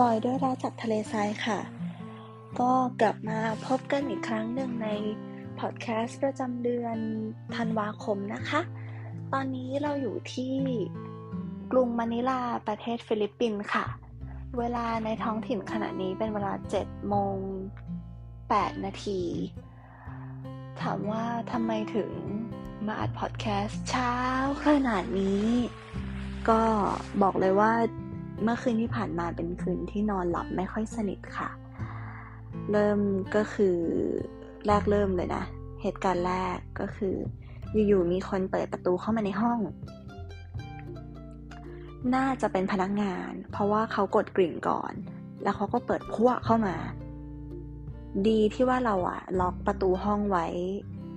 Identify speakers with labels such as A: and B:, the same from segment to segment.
A: ลอยด้วยรักจากทะเลทรายค่ะ ก็กลับมาพบกันอีกครั้งหนึ่งในพอดแคสต์ประจำเดือนธันวาคมนะคะ ตอนนี้เราอยู่ที่กรุงมะนิลาประเทศฟิลิปปินส์ค่ะ เวลาในท้องถิ่นขณะนี้เป็นเวลา7โมง8นาที ถามว่าทำไมถึงมาอัดพอดแคสต์เช้าขนาดนี้ ก็บอกเลยว่า เมื่อคืนที่ผ่านมาเป็นคืนที่นอนหลับไม่ค่อยสนิทค่ะ เริ่มก็คือแรกเริ่มเลยนะ เหตุการณ์แรกก็คือ อยู่ๆมีคนเปิดประตูเข้ามาในห้อง น่าจะเป็นพนักงาน เพราะว่าเขากดกริ่งก่อน แล้วเขาก็เปิดพั่วเข้ามา ดีที่ว่าเราอะล็อกประตูห้องไว้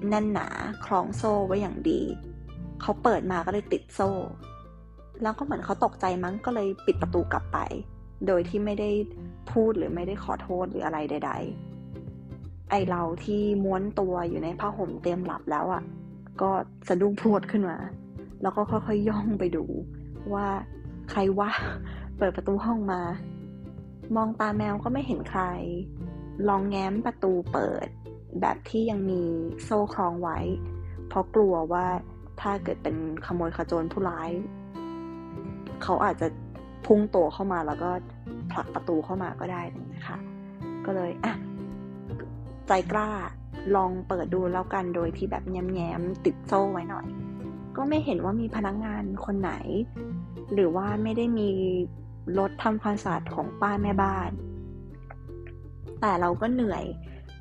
A: แน่นหนาคล้องโซ่ไว้อย่างดี เขาเปิดมาก็เลยติดโซ่ แล้วก็เหมือนเขาตกใจมั้งก็เลยปิดประตูกลับไป โดยที่ไม่ได้พูดหรือไม่ได้ขอโทษหรืออะไรใด ๆ ไอเราที่ม้วนตัวอยู่ในผ้าห่มเตรียมหลับแล้วอะ่ะ ก็สะดุ้งพรวดขึ้นมา แล้วก็ค่อยๆย่องไปดูว่าใครวะเปิดประตูห้องมา มองตาแมวก็ไม่เห็นใคร ลองแง้มประตูเปิด แบบที่ยังมีโซ่คล้องไว้ เพราะกลัวว่าถ้าเกิดเป็นขโมยขโจรผู้ร้าย เขาอาจจะพุ่งตัวเข้ามาแล้วก็ผลักประตูเข้ามาก็ได้นะคะ ก็เลยอะใจกล้าลองเปิดดูแล้วกันโดยที่แบบแง้มๆติดโซ่ไว้หน่อย ก็ไม่เห็นว่ามีพนักงานคนไหน หรือว่าไม่ได้มีรถทำความสะอาดของป้าแม่บ้าน แต่เราก็เหนื่อย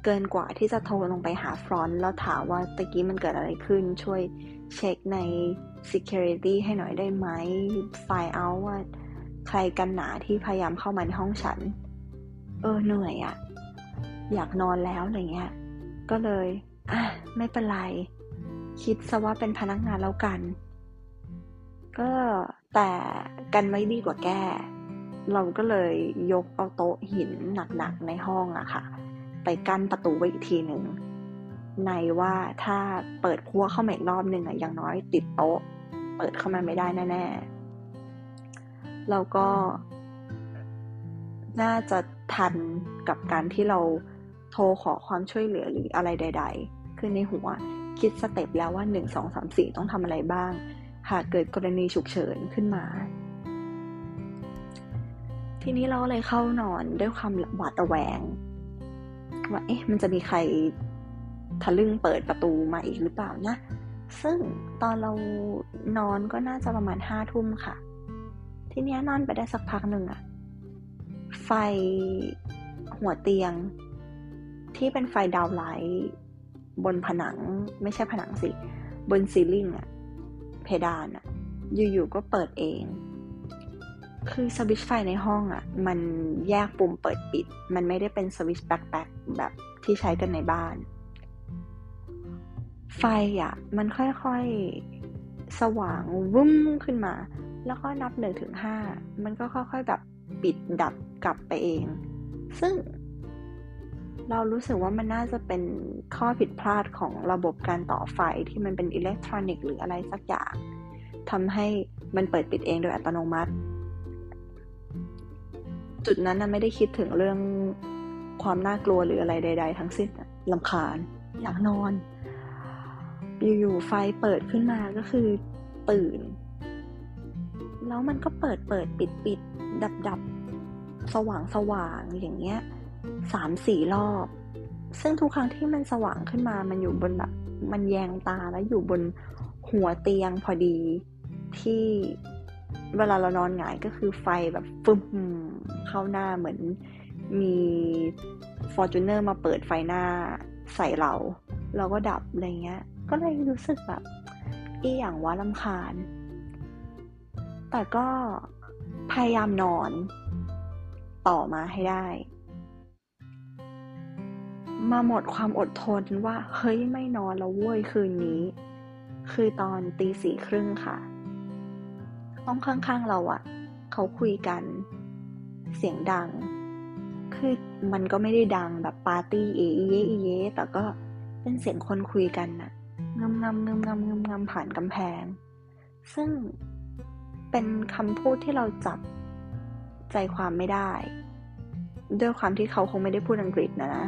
A: เกินกว่าที่จะโทรลงไปหาฟรอนต์แล้วถามว่าตะกี้มันเกิดอะไรขึ้นช่วยเช็คใน security ให้หน่อยได้ไหม find out ว่าใครกันหนาที่พยายามเข้ามาในห้องฉัน เออเหนื่อยอะอยากนอนแล้วอะไรเงี้ย ก็เลยอะไม่เป็นไร คิดซะว่าเป็นพนักงานแล้วกัน ก็แต่กันไม่ดีกว่าแก้ เราก็เลยยกเอาโต๊ะหินหนักๆในห้องอะค่ะ ไปกั้นประตูไว้อีกทีหนึ่ง ในว่าถ้าเปิดพัวเข้ามาอีกรอบหนึ่งอะอย่างน้อยติดโต๊ะ เปิดเข้ามาไม่ได้แน่ๆแล้วก็ น่าจะทันกับการที่เราโทรขอความช่วยเหลือหรืออะไรใด ๆ คือในหัวคิดสเต็ปแล้วว่าหนึ่งสองสามสี่ต้องทำอะไรบ้าง หากเกิดกรณีฉุกเฉินขึ้นมา ทีนี้เราเลยเข้านอนด้วยความหวาดระแวงว่าเอ๊ะมันจะมีใคร ทะลึ่งเปิดประตูมาอีกหรือเปล่านะ ซึ่งตอนเรานอนก็น่าจะประมาณห้าทุ่มค่ะ ทีนี้นอนไปได้สักพักหนึ่งอะไฟหัวเตียง ที่เป็นไฟดาวไลท์บนผนังไม่ใช่ผนังสิ บนซีลิ่งอะเพดานอะอยู่ๆก็เปิดเอง คือสวิตช์ไฟในห้องอะมันแยกปุ่มเปิดปิด มันไม่ได้เป็นสวิตช์แบ็คๆแบบที่ใช้กันในบ้าน ไฟอะ มันค่อยๆ สว่างวุ้มขึ้นมา แล้วก็นับหนึ่งถึงห้ามันก็ค่อยๆแบบปิดดับกลับไปเอง ซึ่ง เรารู้สึกว่ามันน่าจะเป็นข้อผิดพลาดของระบบการต่อไฟที่มันเป็นอิเล็กทรอนิกส์หรืออะไรสักอย่างทำให้มันเปิดปิดเองโดยอัตโนมัติ จุดนั้นนะไม่ได้คิดถึงเรื่องความน่ากลัวหรืออะไรใด ๆ ทั้งสิ้นลำคาญ อยากนอน อยู่ๆไฟเปิดขึ้นมาก็คือตื่น แล้วมันก็เปิดเปิดปิดปิดดับดับสว่างสว่างอย่างเงี้ยสามสี่รอบ ซึ่งทุกครั้งที่มันสว่างขึ้นมามันอยู่บนแบบมันแยงตาแล้วอยู่บนหัวเตียงพอดีที่เวลาเรานอนหงายก็คือไฟแบบฟึ่มเข้าหน้าเหมือนมี Fortuner มาเปิดไฟหน้าใส่เรา เราก็ดับอะไรเงี้ย ก็เลยรู้สึกแบบอีอย่างว่าลำคาญ แต่ก็พยายามนอน ต่อมาให้ได้ มาหมดความอดทนว่า เฮ้ยไม่นอนแล้วเว้ยคืนนี้ คือตอนตีสี่ครึ่งค่ะ ห้องข้างๆเราอะเขาคุยกัน เสียงดัง คือมันก็ไม่ได้ดังแบบปาร์ตี้เอเยเอเยแต่ก็เป็นเสียงคนคุยกันน่ะ งำงำงำงำงำงำผ่านกำแพง ซึ่งเป็นคำพูดที่เราจับใจความไม่ได้ ด้วยความที่เขาคงไม่ได้พูดอังกฤษนะนะ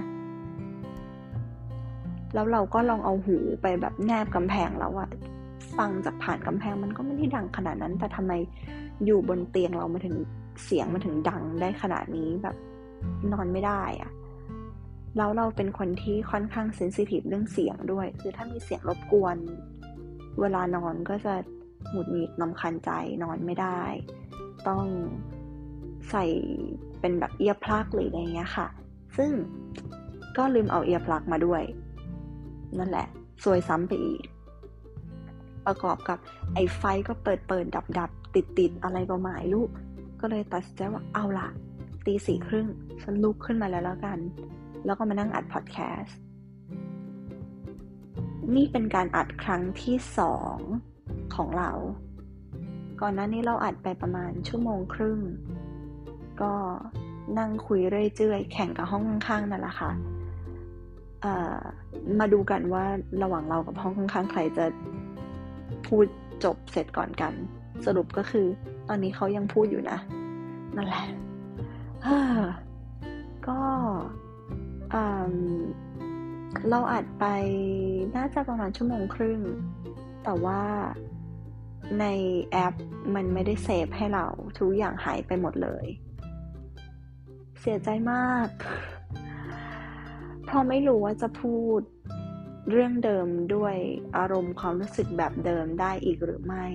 A: แล้วเราก็ลองเอาหูไปแบบแนบกำแพงแล้วอะฟังจากผ่านกำแพงมันก็ไม่ได้ดังขนาดนั้น แต่ทำไมอยู่บนเตียงเรามาถึงเสียงมาถึงดังได้ขนาดนี้แบบนอนไม่ได้อะ แล้วเราเป็นคนที่ค่อนข้างเซนซิทีฟเรื่องเสียงด้วย คือถ้ามีเสียงรบกวน เวลานอนก็จะหงุดหงิดนำคันใจนอนไม่ได้ ต้องใส่เป็นแบบเอียร์พลักหรืออะไรเงี้ยค่ะ ซึ่งก็ลืมเอาเอียร์พลักมาด้วย นั่นแหละซวยซ้ำไปอีก ประกอบกับไอ้ไฟก็เปิดเปิดดับดับติดติดอะไรก็หมายลูก ก็เลยตัดสินใจว่าเอาละตีสี่ครึ่งฉันลุกขึ้นมาแล้วแล้วกัน แล้วก็มานั่งอัดพอดแคสต์นี่เป็นการอัดครั้งที่สองของเรา ก่อนหน้านี้เราอัดไปประมาณชั่วโมงครึ่ง ก็นั่งคุยเรื่อยเจื่อยแข่งกับห้องข้างๆนั่นแหละค่ะมาดูกันว่าระหว่างเรากับห้องข้างๆใครจะพูดจบเสร็จก่อนกัน สรุปก็คือ ตอนนี้เขายังพูดอยู่นะ นั่นแหละก็ เราอัดไปน่าจะประมาณชั่วโมงครึ่ง แต่ว่าในแอปมันไม่ได้เซฟให้เรา ทุกอย่างหายไปหมดเลย เสียใจมาก เพราะไม่รู้ว่าจะพูดเรื่องเดิมด้วยอารมณ์ความรู้สึกแบบเดิมได้อีกหรือไม่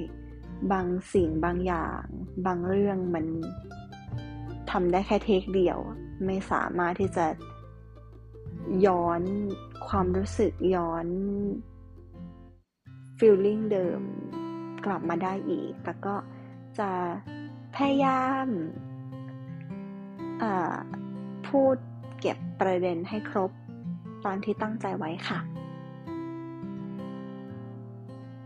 A: บางสิ่งบางอย่าง บางเรื่องมันทำได้แค่เทคเดียว ไม่สามารถที่จะ ย้อนความรู้สึกย้อน feeling เดิมกลับมาได้อีก แต่ก็จะพยายามพูดเก็บประเด็นให้ครบตอนที่ตั้งใจไว้ค่ะ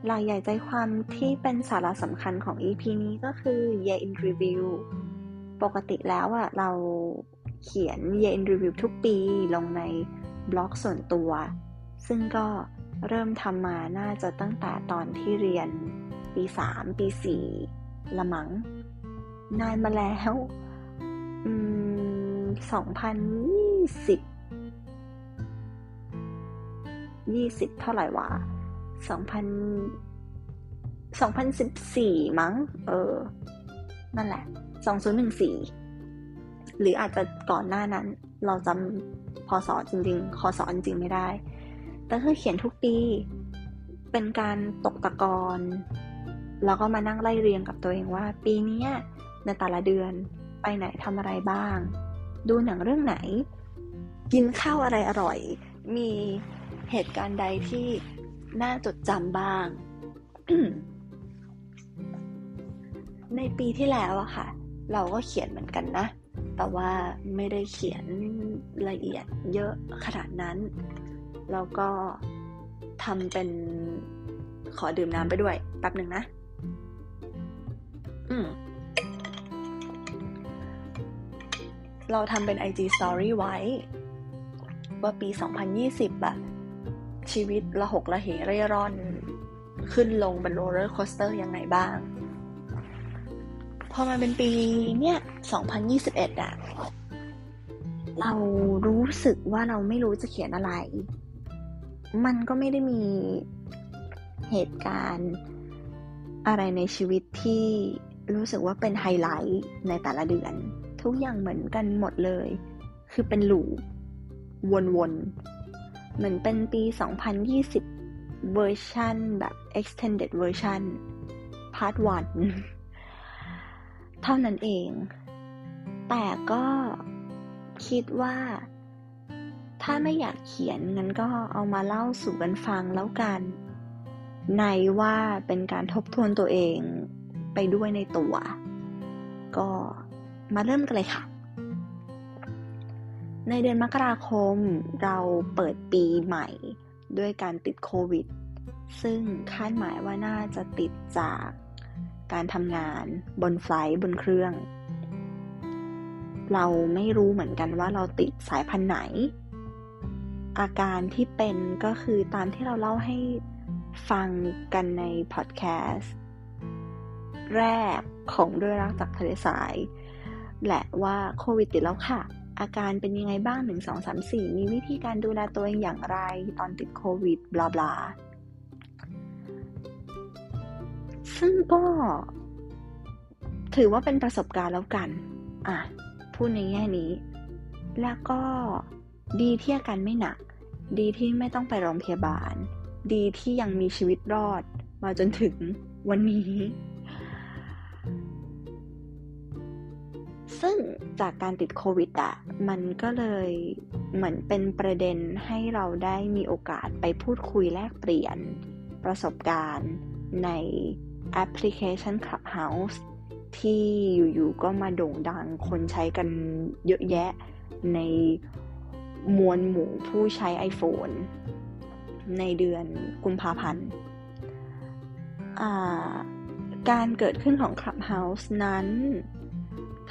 A: หลักใหญ่ใจความที่เป็นสาระสำคัญของ EP นี้ก็คือ Year in Review ปกติแล้วอะเรา เขียน Year in Review ทุกปีลงในบล็อกส่วนตัว ซึ่งก็เริ่มทำมาน่าจะตั้งแต่ตอนที่เรียนปีสามปีสี่ละมังนานมาแล้วสองพันยี่สิบยี่สิบเท่าไหร่วะสองพันสองพันสิบสี่มั้ง เออ นั่นแหละสองศูนย์ หรืออาจจะก่อนหน้านั้น เราจำพศจริงๆคศจริงไม่ได้ แต่คือเขียนทุกปี เป็นการตกตะกอนแล้วก็มานั่งไล่เรียงกับตัวเองว่า ปีนี้ในแต่ละเดือนไปไหนทำอะไรบ้าง ดูหนังเรื่องไหน กินข้าวอะไรอร่อย มีเหตุการณ์ใดที่น่าจดจำบ้าง ในปีที่แล้วอะค่ะ เราก็เขียนเหมือนกันนะแต่ว่าไม่ได้เขียนละเอียดเยอะขนาดนั้น แล้วก็ทำเป็นขอดื่มน้ำไปด้วยแป๊บหนึ่งนะ อืม เราทำเป็น IG Story ไว้ ว่าปี 2020อะชีวิตละหกละเหเร่ร่อน ขึ้นลงบน roller coaster ยังไงบ้าง พอมาเป็นปีเนี่ย 2021อะเรารู้สึกว่าเราไม่รู้จะเขียนอะไร มันก็ไม่ได้มีเหตุการณ์อะไรในชีวิตที่รู้สึกว่าเป็นไฮไลท์ในแต่ละเดือน ทุกอย่างเหมือนกันหมดเลย คือเป็น loop วนๆ เหมือนเป็นปี 2020 เวอร์ชันแบบ extended version part 1 เท่านั้นเอง แต่ก็คิดว่า ถ้าไม่อยากเขียนงั้นก็เอามาเล่าสู่กันฟังแล้วกัน ในว่าเป็นการทบทวนตัวเองไปด้วยในตัว ก็มาเริ่มกันเลยค่ะในเดือนมกราคมเราเปิดปีใหม่ด้วยการติดโควิด ซึ่งคาดหมายว่าน่าจะติดจาก การทำงาน บนไฟล์บนเครื่อง เราไม่รู้เหมือนกันว่าเราติดสายพันธุ์ไหน อาการที่เป็นก็คือตามที่เราเล่าให้ฟังกันในพอดแคสต์แรกของด้วยรักจากทะเลสาย และว่าโควิดติดแล้วค่ะ อาการเป็นยังไงบ้างหนึ่งสองสามสี่มีวิธีการดูแลตัวเองอย่างไรตอนติดโควิดบลาบลา ซึ่งก็ถือว่าเป็นประสบการณ์แล้วกัน อะ พูดในแง่นี้ แล้วก็ดีที่อาการไม่หนัก ดีที่ไม่ต้องไปโรงพยาบาล ดีที่ยังมีชีวิตรอด มาจนถึงวันนี้ ซึ่งจากการติดโควิดอะมันก็เลยเหมือนเป็นประเด็นให้เราได้มีโอกาสไปพูดคุยแลกเปลี่ยนประสบการณ์ใน แอปพลิเคชัน Clubhouse ที่อยู่ๆก็มาโด่งดังคนใช้กันเยอะแยะในมวลหมู่ผู้ใช้ iPhone ในเดือนกุมภาพันธ์ การเกิดขึ้นของ Clubhouse นั้น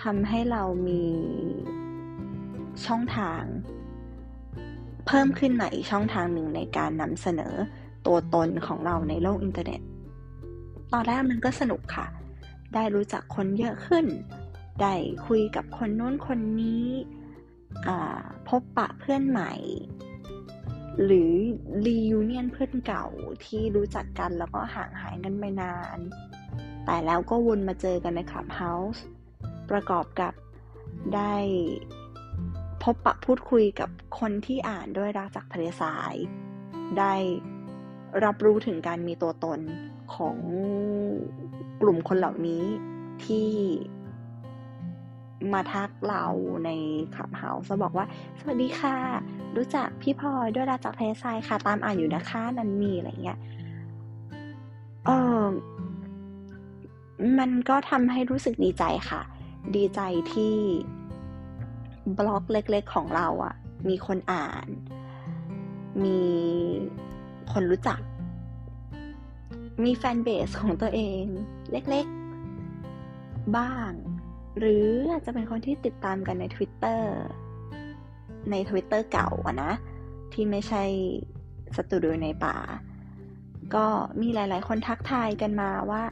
A: ทำให้เรามีช่องทาง เพิ่มขึ้นมาอีกช่องทางหนึ่งในการนำเสนอตัวตนของเราในโลกอินเทอร์เน็ต ตอนแรกมันก็สนุกค่ะ ได้รู้จักคนเยอะขึ้น ได้คุยกับคนโน้นคนนี้พบปะเพื่อนใหม่ หรือรียูเนียนเพื่อนเก่าที่รู้จักกันแล้วก็ห่างหายกันไปนาน แต่แล้วก็วนมาเจอกันในคลับเฮาส์ประกอบกับได้พบปะพูดคุยกับคนที่อ่านด้วยรักจากทะเลทราย ได้รับรู้ถึงการมีตัวตน ของกลุ่มคนเหล่านี้ที่มาทักเราในขับเฮาส์บอกว่า สวัสดีค่ะ รู้จักพี่พลอยด้วยรักจากเทรายค่ะ ตามอ่านอยู่นะคะนันมีอะไรเงี้ยเออมันก็ทำให้รู้สึกดีใจค่ะ ดีใจที่บล็อกเล็กๆของเราอะ่ะ มีคนอ่าน มีคนรู้จัก มีแฟนเบสของตัวเองเล็กๆ บ้าง หรืออาจจะเป็นคนที่ติดตามกันใน Twitter ใน Twitter เก่าอะนะ ที่ไม่ใช่สตูดิโอในป่า ก็มีหลายๆ คนทักทายกันมาว่า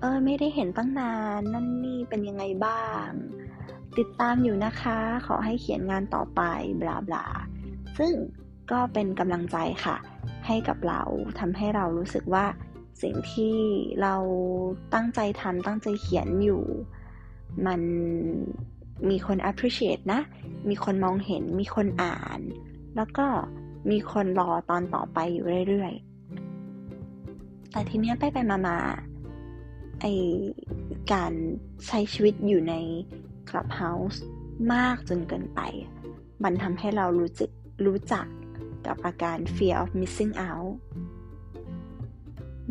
A: เออ ไม่ได้เห็นตั้งนาน นั่นนี่เป็นยังไงบ้าง ติดตามอยู่นะคะ ขอให้เขียนงานต่อไปบลาบลาซึ่งก็เป็นกำลังใจค่ะ ให้กับเราทำให้เรารู้สึกว่า สิ่งที่เราตั้งใจทำตั้งใจเขียนอยู่ มันมีคน appreciate นะ มีคนมองเห็น มีคนอ่าน แล้วก็มีคนรอตอนต่อไปอยู่เรื่อยๆ แต่ทีเนี้ยไปไปมามาไอการใช้ชีวิตอยู่ใน Clubhouse มากจนเกินไป มันทำให้เรารู้จักรู้จักกับอาการ fear of missing out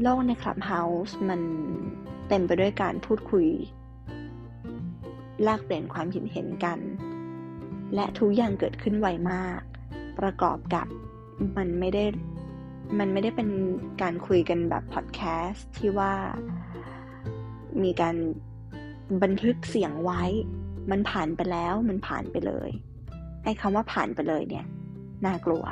A: โลกใน Clubhouse มันเต็มไปด้วยการพูดคุย แลกเปลี่ยนความคิดเห็นกัน และทุกอย่างเกิดขึ้นไวมาก ประกอบกับมันไม่ได้มันไม่ได้เป็นการคุยกันแบบพอดแคสต์ที่ว่ามีการบันทึกเสียงไว้ มันผ่านไปแล้ว มันผ่านไปเลย ไอ้คำว่าผ่านไปเลยเนี่ย น่ากลัว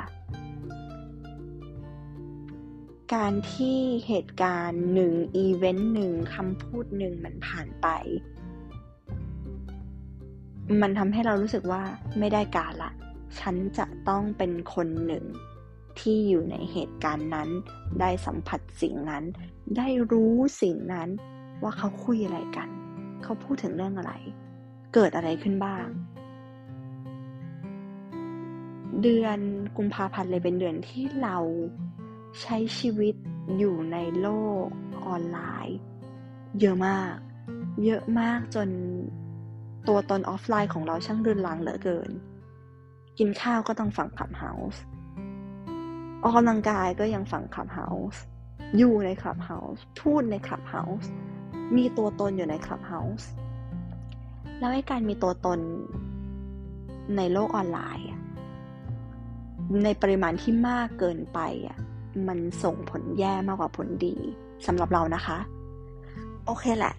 A: การที่เหตุการณ์หนึ่งอีเวนต์หนึ่งคำพูดหนึ่งมันผ่านไป มันทำให้เรารู้สึกว่าไม่ได้การละ ฉันจะต้องเป็นคนหนึ่งที่อยู่ในเหตุการณ์นั้น ได้สัมผัสสิ่งนั้น ได้รู้สิ่งนั้น ว่าเขาคุยอะไรกัน เขาพูดถึงเรื่องอะไร เกิดอะไรขึ้นบ้าง เดือนกุมภาพันธ์เลยเป็นเดือนที่เรา ใช้ชีวิตอยู่ในโลกออนไลน์ เยอะมาก เยอะมากจนตัวตนออฟไลน์ของเราช่างเดินลังเหลือเกิน กินข้าวก็ต้องฟัง Clubhouseออกกำลังกายก็ยังฟัง Clubhouse อยู่ใน Clubhouse พูดใน Clubhouse มีตัวตนอยู่ใน Clubhouse แล้วไอ้การมีตัวตนในโลกออนไลน์ในปริมาณที่มากเกินไปอะ มันส่งผลแย่มากกว่าผลดีสำหรับเรานะคะ โอเคแหละ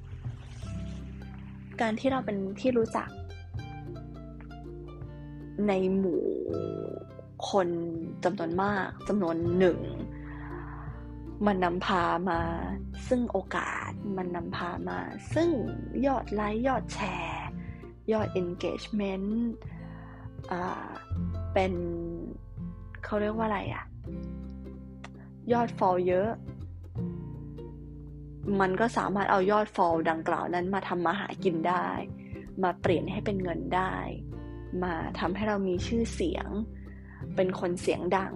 A: การที่เราเป็นที่รู้จัก ในหมู่คนจำนวนมากจำนวนหนึ่ง มันนำพามาซึ่งโอกาส มันนำพามาซึ่งยอดไลค์ยอดแชร์ ยอด engagement เป็นเขาเรียกว่าอะไรอะ ยอดฟอลเยอะ มันก็สามารถเอายอดฟอลดังกล่าวนั้นมาทำมาหากินได้ มาเปลี่ยนให้เป็นเงินได้ มาทำให้เรามีชื่อเสียง เป็นคนเสียงดัง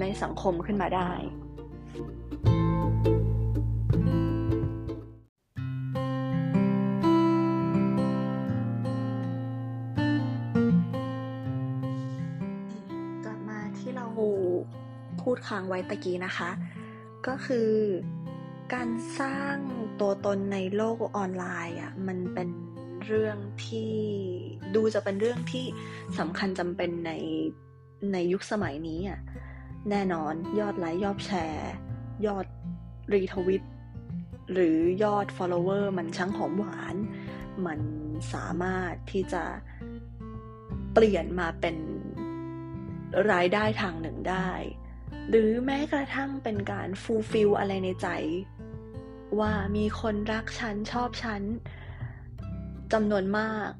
A: ในสังคมขึ้นมาได้ พูดค้างไว้ตะกี้นะคะ ก็คือการสร้างตัวตนในโลกออนไลน์อะมันเป็นเรื่องที่ดูจะเป็นเรื่องที่สำคัญจำเป็นในในยุคสมัยนี้อะแน่นอนยอดไลค์ยอดแชร์ ยอดรีทวิตหรือยอด follower มันช่างหอมหวาน มันสามารถที่จะเปลี่ยนมาเป็นรายได้ทางหนึ่งได้ หรือแม้กระทั่งเป็นการฟูลฟิลอะไรในใจ ว่ามีคนรักฉันชอบฉันจำนวนมาก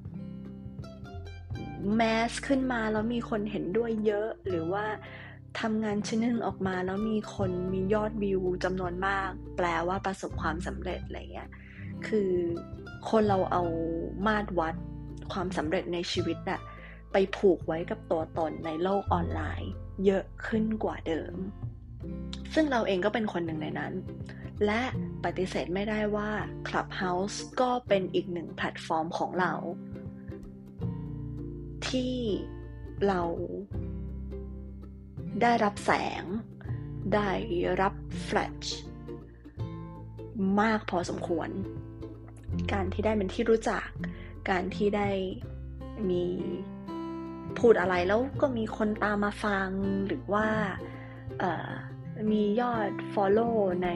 A: แมสขึ้นมาแล้วมีคนเห็นด้วยเยอะหรือว่าทำงานชิ้นหนึ่งออกมาแล้วมีคนมียอดวิวจำนวนมาก แปลว่าประสบความสำเร็จอะไรเงี้ยคือคนเราเอามาตรวัดความสำเร็จในชีวิตอะไปผูกไว้กับตัวตนในโลกออนไลน์ เยอะขึ้นกว่าเดิม ซึ่งเราเองก็เป็นคนหนึ่งในนั้น และปฏิเสธไม่ได้ว่า Clubhouse ก็เป็นอีกหนึ่งแพลตฟอร์มของเรา ที่เราได้รับแสง ได้รับแฟลชมากพอสมควร การที่ได้เป็นที่รู้จัก การที่ได้มี พูดอะไรแล้วก็มีคนตามมาฟังหรือว่ามียอด Follow ใน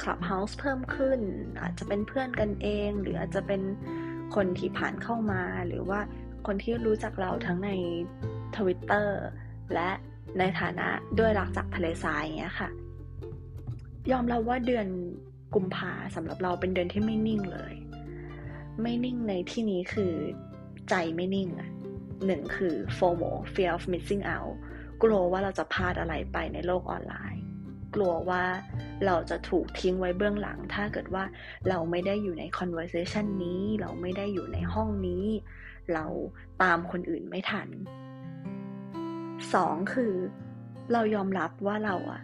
A: Clubhouse เพิ่มขึ้น อาจจะเป็นเพื่อนกันเอง หรืออาจจะเป็นคนที่ผ่านเข้ามา หรือว่าคนที่รู้จักเราทั้งใน Twitter และในฐานะด้วยรักจากทะเลทรายอย่างเงี้ยค่ะ ยอมรับว่าเดือนกุมภาสำหรับเราเป็นเดือนที่ไม่นิ่งเลย ไม่นิ่งในที่นี้คือใจไม่นิ่งอะ หนึ่งคือ FOMO fear of missing out กลัวว่าเราจะพลาดอะไรไปในโลกออนไลน์ กลัวว่าเราจะถูกทิ้งไว้เบื้องหลัง ถ้าเกิดว่าเราไม่ได้อยู่ใน conversation นี้ เราไม่ได้อยู่ในห้องนี้ เราตามคนอื่นไม่ทันสองคือ เรายอมรับว่าเราอะ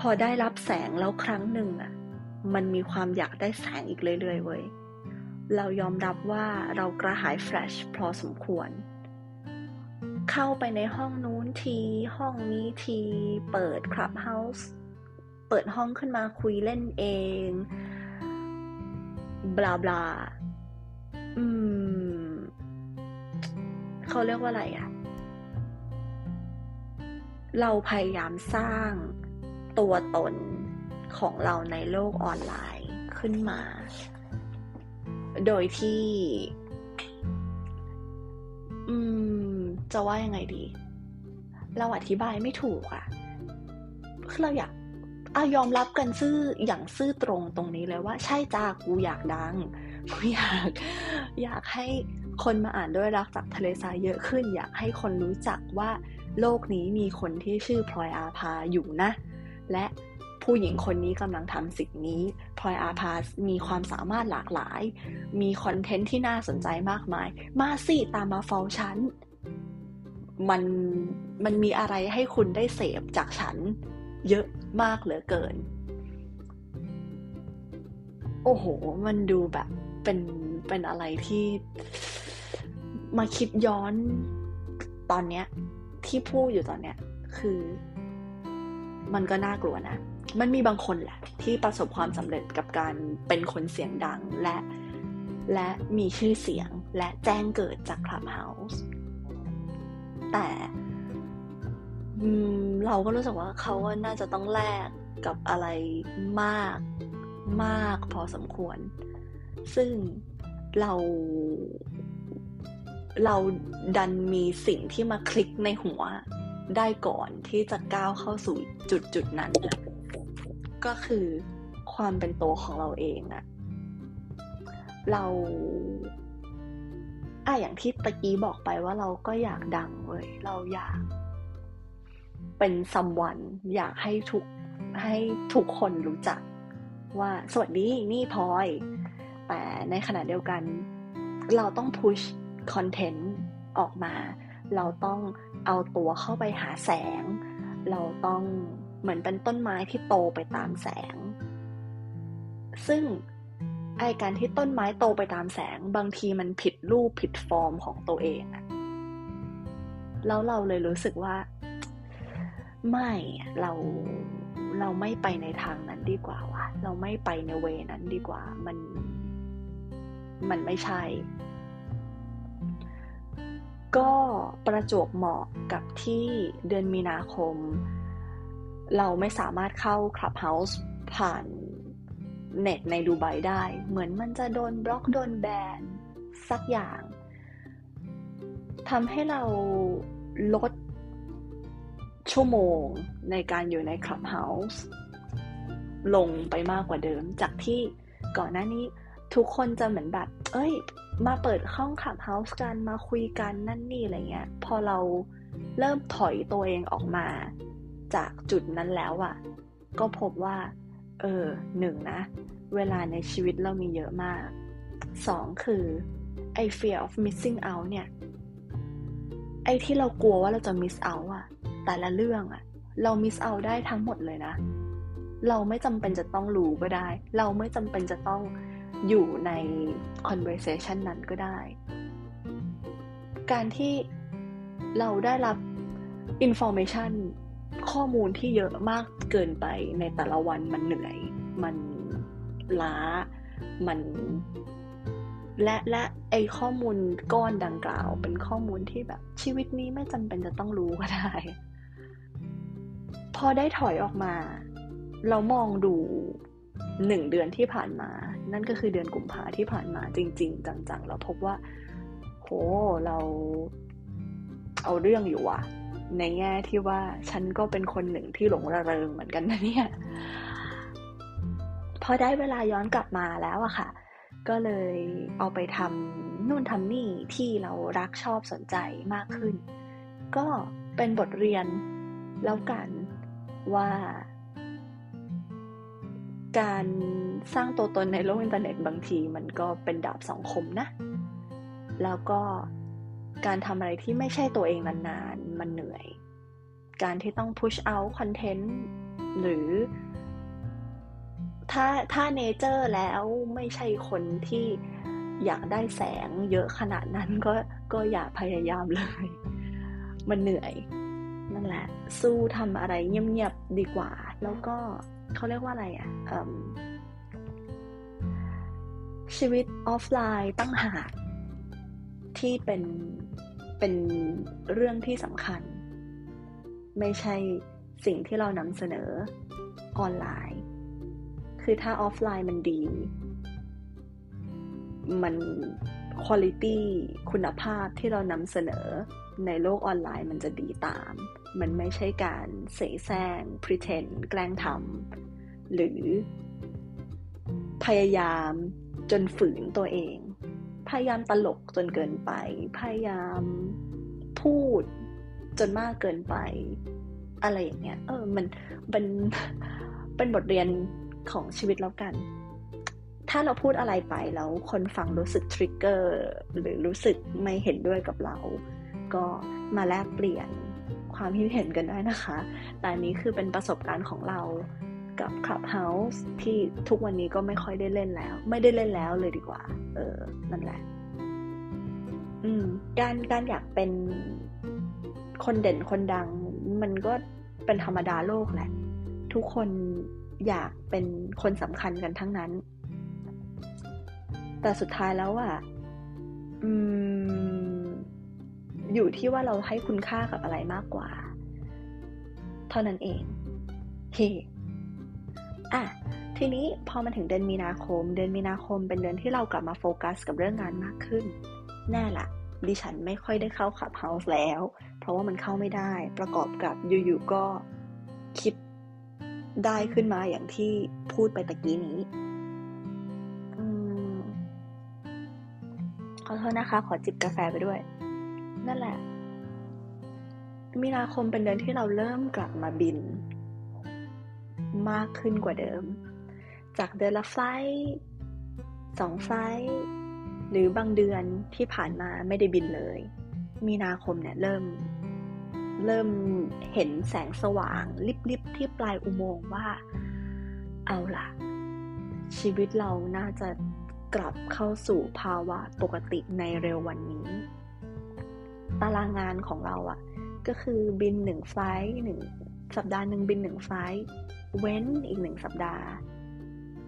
A: พอได้รับแสงแล้วครั้งหนึ่งอะมันมีความอยากได้แสงอีกเรื่อยๆเว้ย เรายอมรับว่าเรากระหายแฟลชพอสมควร เข้าไปในห้องนู้นที ห้องนี้ที เปิดคลับเฮาส์เปิดห้องขึ้นมาคุยเล่นเอง บลาบลาอืม เขาเรียกว่าอะไรอะเราพยายามสร้างตัวตนของเราในโลกออนไลน์ขึ้นมา โดยที่ อืม จะว่ายังไงดี เราอธิบายไม่ถูกอะคือเราอยากอายอมรับกันซื่ออย่างซื่อตรงตรงนี้เลยว่า ใช่จ้ากูอยากดังกูอยาก อยากให้คนมาอ่านด้วยรักจากทะเลทรายเยอะขึ้น อยากให้คนรู้จักว่าโลกนี้มีคนที่ชื่อพลอยอาภาอยู่นะ และ ผู้หญิงคนนี้กำลังทำสิ่งนี้พลอยอาพาสมีความสามารถหลากหลาย มีคอนเทนต์ที่น่าสนใจมากมาย มาสิตามมาฟอลฉันมันมันมีอะไรให้คุณได้เสพจากฉัน เยอะมากเหลือเกิน โอ้โห มันดูแบบเป็นเป็นอะไรที่มาคิดย้อนตอนเนี้ยที่พูดอยู่ตอนเนี้ยคือมันก็น่ากลัวนะ มันมีบางคนแหละ ที่ประสบความสำเร็จกับการเป็นคนเสียงดังและ และมีชื่อเสียงและแจ้งเกิดจาก Clubhouse แต่เราก็รู้สึกว่าเขาน่าจะต้องแลกกับอะไรมากมากพอสมควร ซึ่งเราเราดันมีสิ่งที่มาคลิกในหัวได้ก่อนที่จะก้าวเข้าสู่จุดจุดนั้น ก็คือความเป็นตัวของเราเองอะเราอะอย่างที่ตะกี้บอกไปว่าเราก็อยากดังเว้ยเราอยาก เป็นซัมวันอยากให้ทุกให้ทุกคนรู้จัก ว่าสวัสดีนี่พลอย แต่ในขณะเดียวกัน เราต้องพุชคอนเทนต์ออกมา เราต้องเอาตัวเข้าไปหาแสง เราต้อง เหมือนเป็นต้นไม้ที่โตไปตามแสง ซึ่งไอการที่ต้นไม้โตไปตามแสง บางทีมันผิดรูปผิดฟอร์มของตัวเองอะแล้วเราเลยรู้สึกว่า ไม่เราเราไม่ไปในทางนั้นดีกว่าวะเราไม่ไปในเวนั้นดีกว่า มัน มันไม่ใช่ ก็ประจวบเหมาะกับที่เดือนมีนาคม เราไม่สามารถเข้า Clubhouse ผ่านเน็ตในดูไบได้ เหมือนมันจะโดนบล็อกโดนแบนสักอย่างทำให้เราลดชั่วโมงในการอยู่ในคลับเฮาส์ลงไปมากกว่าเดิม จากที่ก่อนหน้านี้ทุกคนจะเหมือนแบบ เอ้ย มาเปิดห้องคลับเฮาส์กัน มาคุยกันนั่นนี่อะไรเงี้ย พอเราเริ่มถอยตัวเองออกมา จากจุดนั้นแล้วอะก็พบว่า เออหนึ่งนะ เวลาในชีวิตเรามีเยอะมาก สองคือไอ้ fear of missing out เนี่ย ไอ้ที่เรากลัวว่าเราจะ miss out อะแต่ละเรื่องอะเรา miss out ได้ทั้งหมดเลยนะ เราไม่จำเป็นจะต้องรู้ก็ได้ เราไม่จำเป็นจะต้องอยู่ใน conversation นั้นก็ได้ การที่เราได้รับ information ข้อมูลที่เยอะมากเกินไปในแต่ละวันมันเหนื่อย มันล้า มัน และและไอข้อมูลก้อนดังกล่าว เป็นข้อมูลที่แบบชีวิตนี้ไม่จำเป็นจะต้องรู้ก็ได้ พอได้ถอยออกมา เรามองดูหนึ่งเดือนที่ผ่านมา นั่นก็คือเดือนกุมภาที่ผ่านมาจริง ๆ จังๆ เราพบว่า โห เราเอาเรื่องอยู่ว่ะ ในแง่ที่ว่าฉันก็เป็นคนหนึ่งที่หลงระเริงเหมือนกันนะเนี่ย พอได้เวลาย้อนกลับมาแล้วอะค่ะ ก็เลยเอาไปทำนู่นทำนี่ที่เรารักชอบสนใจมากขึ้น ก็เป็นบทเรียนแล้วกันว่า การสร้างตัวตนในโลกอินเทอร์เน็ตบางทีมันก็เป็นดาบสองคมนะ แล้วก็ การทำอะไรที่ไม่ใช่ตัวเองนานๆ มันเหนื่อย การที่ต้อง push out content หรือ ถ้าถ้า nature แล้วไม่ใช่คนที่อยากได้แสงเยอะขนาดนั้นก็ก็อย่าพยายามเลย มันเหนื่อย นั่นแหละ สู้ทำอะไรเงียบๆดีกว่า แล้วก็เขาเรียกว่าอะไรอะ่ะชีวิตออฟไลน์ตั้งหากที่เป็น เป็นเรื่องที่สำคัญ ไม่ใช่สิ่งที่เรานำเสนอออนไลน์ คือถ้าออฟไลน์มันดี มันคุณภาพคุณภาพที่เรานำเสนอในโลกออนไลน์มันจะดีตาม มันไม่ใช่การเสแสร้ง pretend แกล้งทำหรือพยายามจนฝืนตัวเอง พยายามตลกจนเกินไป พยายามพูดจนมากเกินไป อะไรอย่างเงี้ย เออ มันเป็นเป็นบทเรียนของชีวิตแล้วกัน ถ้าเราพูดอะไรไปแล้วคนฟังรู้สึกทริกเกอร์หรือรู้สึกไม่เห็นด้วยกับเรา ก็มาแลกเปลี่ยนความคิดเห็นกันได้นะคะ แต่นี้คือเป็นประสบการณ์ของเรา กับ Clubhouse ที่ทุกวันนี้ก็ไม่ค่อยได้เล่นแล้ว ไม่ได้เล่นแล้วเลยดีกว่า เออ นั่นแหละ อืม การการอยากเป็นคนเด่นคนดัง มันก็เป็นธรรมดาโลกแหละ ทุกคนอยากเป็นคนสำคัญกันทั้งนั้น แต่สุดท้ายแล้วอะอืม อยู่ที่ว่าเราให้คุณค่ากับอะไรมากกว่า เท่านั้นเองเฮ hey. อะทีนี้พอมาถึงเดือนมีนาคม เดือนมีนาคมเป็นเดือนที่เรากลับมาโฟกัสกับเรื่องงานมากขึ้น แน่ละดิฉันไม่ค่อยได้เข้า Clubhouse แล้ว เพราะว่ามันเข้าไม่ได้ ประกอบกับอยู่ๆก็คิดได้ขึ้นมาอย่างที่พูดไปตะกี้นี้ขออโทษนะคะ ขอจิบกาแฟไปด้วย นั่นแหละ มีนาคมเป็นเดือนที่เราเริ่มกลับมาบิน มากขึ้นกว่าเดิม จากเดือนละไฟสองไฟหรือบางเดือนที่ผ่านมาไม่ได้บินเลย มีนาคมเนี่ยเริ่ม เริ่มเห็นแสงสว่างลิบๆที่ปลายอุโมงค์ว่า เอาล่ะ ชีวิตเราน่าจะกลับเข้าสู่ภาวะปกติในเร็ววันนี้ ตารางงานของเราอะ่ะ ก็คือบินหนึ่งไฟล์หนึ่งสัปดาห์หนึ่งบินหนึ่งไฟล์ เว้นอีกหนึ่งสัปดาห์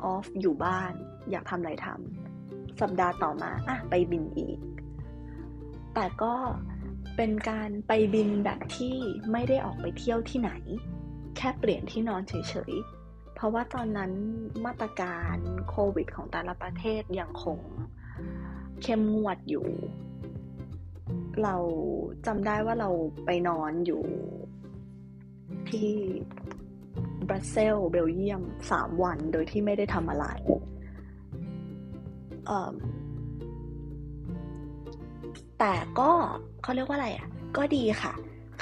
A: ออฟอยู่บ้าน อยากทำอะไรทำสัปดาห์ต่อมาอะไปบินอีก แต่ก็เป็นการไปบินแบบที่ไม่ได้ออกไปเที่ยวที่ไหน แค่เปลี่ยนที่นอนเฉยๆ เพราะว่าตอนนั้นมาตรการโควิดของแต่ละประเทศยังคงเข้มงวดอยู่ เราจำได้ว่าเราไปนอนอยู่ที่ บรัสเซลเบลเยียมสามวันโดยที่ไม่ได้ทำอะไรแต่ก็เขาเรียกว่าอะไรอะ ก็ดีค่ะ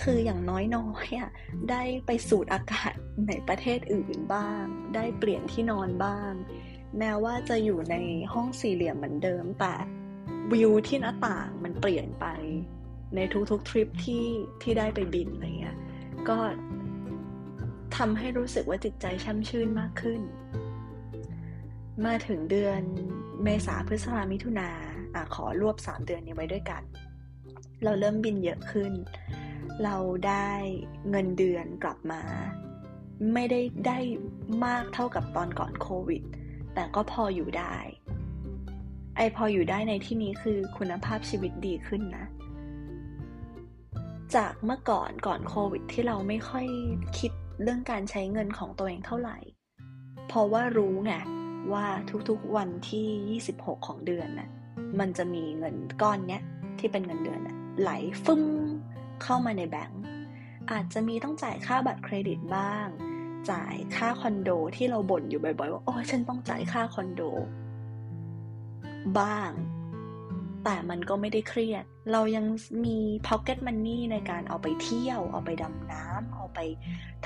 A: คืออย่างน้อยๆอะได้ไปสูดอากาศในประเทศอื่นบ้าง ได้เปลี่ยนที่นอนบ้าง แม้ว่าจะอยู่ในห้องสี่เหลี่ยมเหมือนเดิม แต่วิวที่หน้าต่างมันเปลี่ยนไปในทุกๆทริปที่ที่ได้ไปบินอะไรเงี้ย ก็ ทำให้รู้สึกว่าจิตใจช่ำชื่นมากขึ้น มาถึงเดือนเมษาพฤษภามิถุนาอขอรวบสามเดือนนี้ไว้ด้วยกัน เราเริ่มบินเยอะขึ้น เราได้เงินเดือนกลับมา ไม่ได้ได้มากเท่ากับตอนก่อนโควิด แต่ก็พออยู่ได้ ไอพออยู่ได้ในที่นี้คือคุณภาพชีวิตดีขึ้นนะจากเมื่อก่อนก่อนโควิดที่เราไม่ค่อยคิด เรื่องการใช้เงินของตัวเองเท่าไหร่ เพราะว่ารู้ไงว่าทุกๆวันที่ 26 ของเดือนนะ่ะมันจะมีเงินก้อนเนี้ยที่เป็นเงินเดือนอะไหลฟึ้งเข้ามาในแบงก์อาจจะมีต้องจ่ายค่าบัตรเครดิตบ้าง จ่ายค่าคอนโดที่เราบ่นอยู่บ่อยๆว่าโอ้ฉันต้องจ่ายค่าคอนโด บ้าง แต่มันก็ไม่ได้เครียด เรายังมี pocket money ในการเอาไปเที่ยวเอาไปดำน้ำเอาไป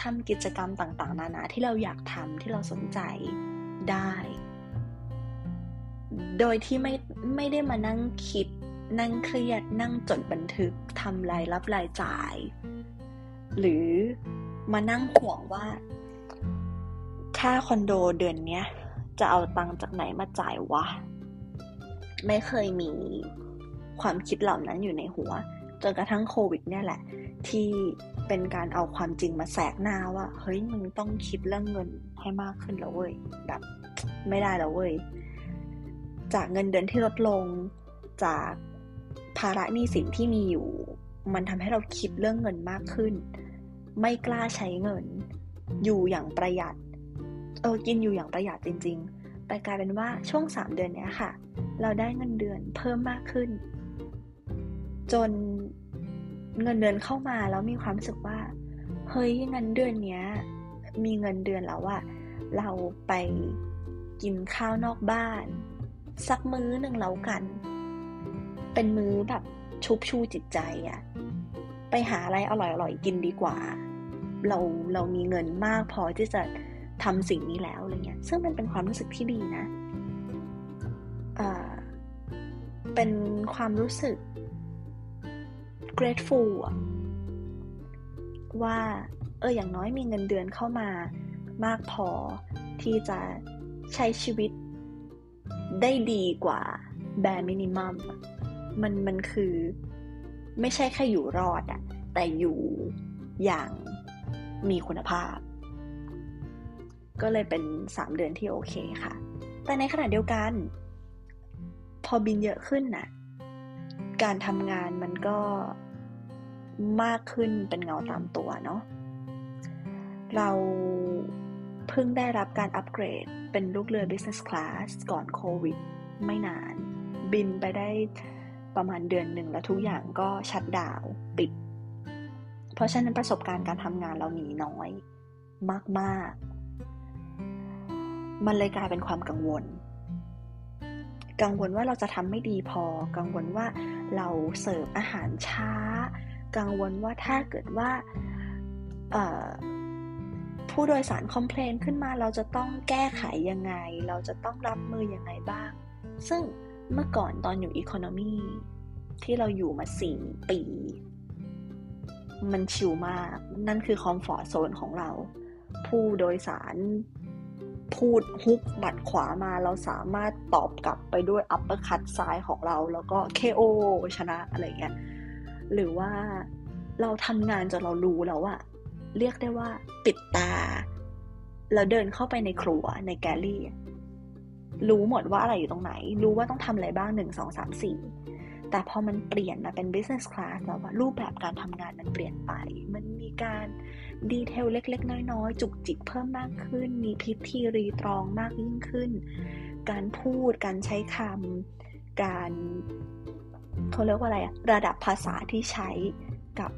A: ทำกิจกรรมต่าง ๆ นานาที่เราอยากทำที่เราสนใจได้ โดยที่ไม่ไม่ได้มานั่งคิด นั่งเครียด นั่งจดบันทึกทำรายรับรายจ่าย หรือมานั่งห่วงว่า ค่าคอนโดเดือนนี้จะเอาตังค์จากไหนมาจ่ายวะ ไม่เคยมีความคิดเหล่านั้นอยู่ในหัว จนกระทั่งโควิดเนี่ยแหละ ที่ เป็นการเอาความจริงมาแสกหน้าว่า เฮ้ยมึงต้องคิดเรื่องเงินให้มากขึ้นแล้วเว้ยแบบไม่ได้แล้วเว้ยจากเงินเดือนที่ลดลงจากภาระหนี้สินที่มีอยู่ มันทำให้เราคิดเรื่องเงินมากขึ้น ไม่กล้าใช้เงิน อยู่อย่างประหยัด เออกินอยู่อย่างประหยัดจริง ๆ แต่กลายเป็นว่าช่วงสามเดือนนี้ค่ะ เราได้เงินเดือนเพิ่มมากขึ้น จน เงินเดือนเข้ามาแล้วมีความรู้สึกว่า เฮ้ยเงินเดือนเนี้ย มีเงินเดือนแล้วว่าเราไปกินข้าวนอกบ้าน สักมื้อหนึ่งแล้วกัน เป็นมื้อแบบชุบชูจิตใจอะไปหาอะไรอร่อยๆกินดีกว่า เราเรามีเงินมากพอที่จะทำสิ่งนี้แล้วอะไรเงี้ย ซึ่งมันเป็นความรู้สึกที่ดีนะ เออเป็นความรู้สึก grateful ว่าเอออย่างน้อยมีเงินเดือนเข้ามามากพอที่จะใช้ชีวิตได้ดีกว่าแบร์มินิมัมมันมันคือไม่ใช่แค่อยู่รอดอะแต่อยู่อย่างมีคุณภาพ ก็เลยเป็นสามเดือนที่โอเคค่ะ แต่ในขณะเดียวกัน พอบินเยอะขึ้นน่ะ การทำงานมันก็ มากขึ้นเป็นเงาตามตัวเนาะเราเพิ่งได้รับการอัปเกรดเป็นลูกเรือ business class ก่อนโควิด ไม่นาน บินไปได้ประมาณเดือนหนึ่งแล้วทุกอย่างก็ชัดดาวปิด เพราะฉะนั้นประสบการณ์การทำงานเรามีน้อยมาก ๆ มันเลยกลายเป็นความกังวล กังวลว่าเราจะทำไม่ดีพอ กังวลว่าเราเสิร์ฟอาหารช้า กังวลว่าถ้าเกิดว่าผู้โดยสารคอมเพลนขึ้นมาเราจะต้องแก้ไขยังไง เราจะต้องรับมือยังไงบ้าง ซึ่งเมื่อก่อนตอนอยู่ economy ที่เราอยู่มาสี่ปี มันชิลมาก นั่นคือ comfort zone ของเรา ผู้โดยสารพูดฮุกหมัดขวามาเราสามารถตอบกลับไปด้วยอัปเปอร์คัตซ้ายของเรา แล้วก็ KO ชนะอะไรเงี้ย หรือว่าเราทำงานจนเรารู้แล้วอะเรียกได้ว่าปิดตา แล้วเดินเข้าไปในครัวในแกลลี่รู้หมดว่าอะไรอยู่ตรงไหน รู้ว่าต้องทำอะไรบ้างหนึ่งสองสามสี่แต่พอมันเปลี่ยนมาเป็น business class แล้วว่ารูปแบบการทำงานมันเปลี่ยนไป มันมีการดีเทลเล็ก ๆ น้อยๆ จุกจิกเพิ่มมากขึ้น มีพิธีรีตรองมากยิ่งขึ้น การพูด การใช้คำ การ เขาเรียกว่าอะไรอะระดับภาษาที่ใช้กับ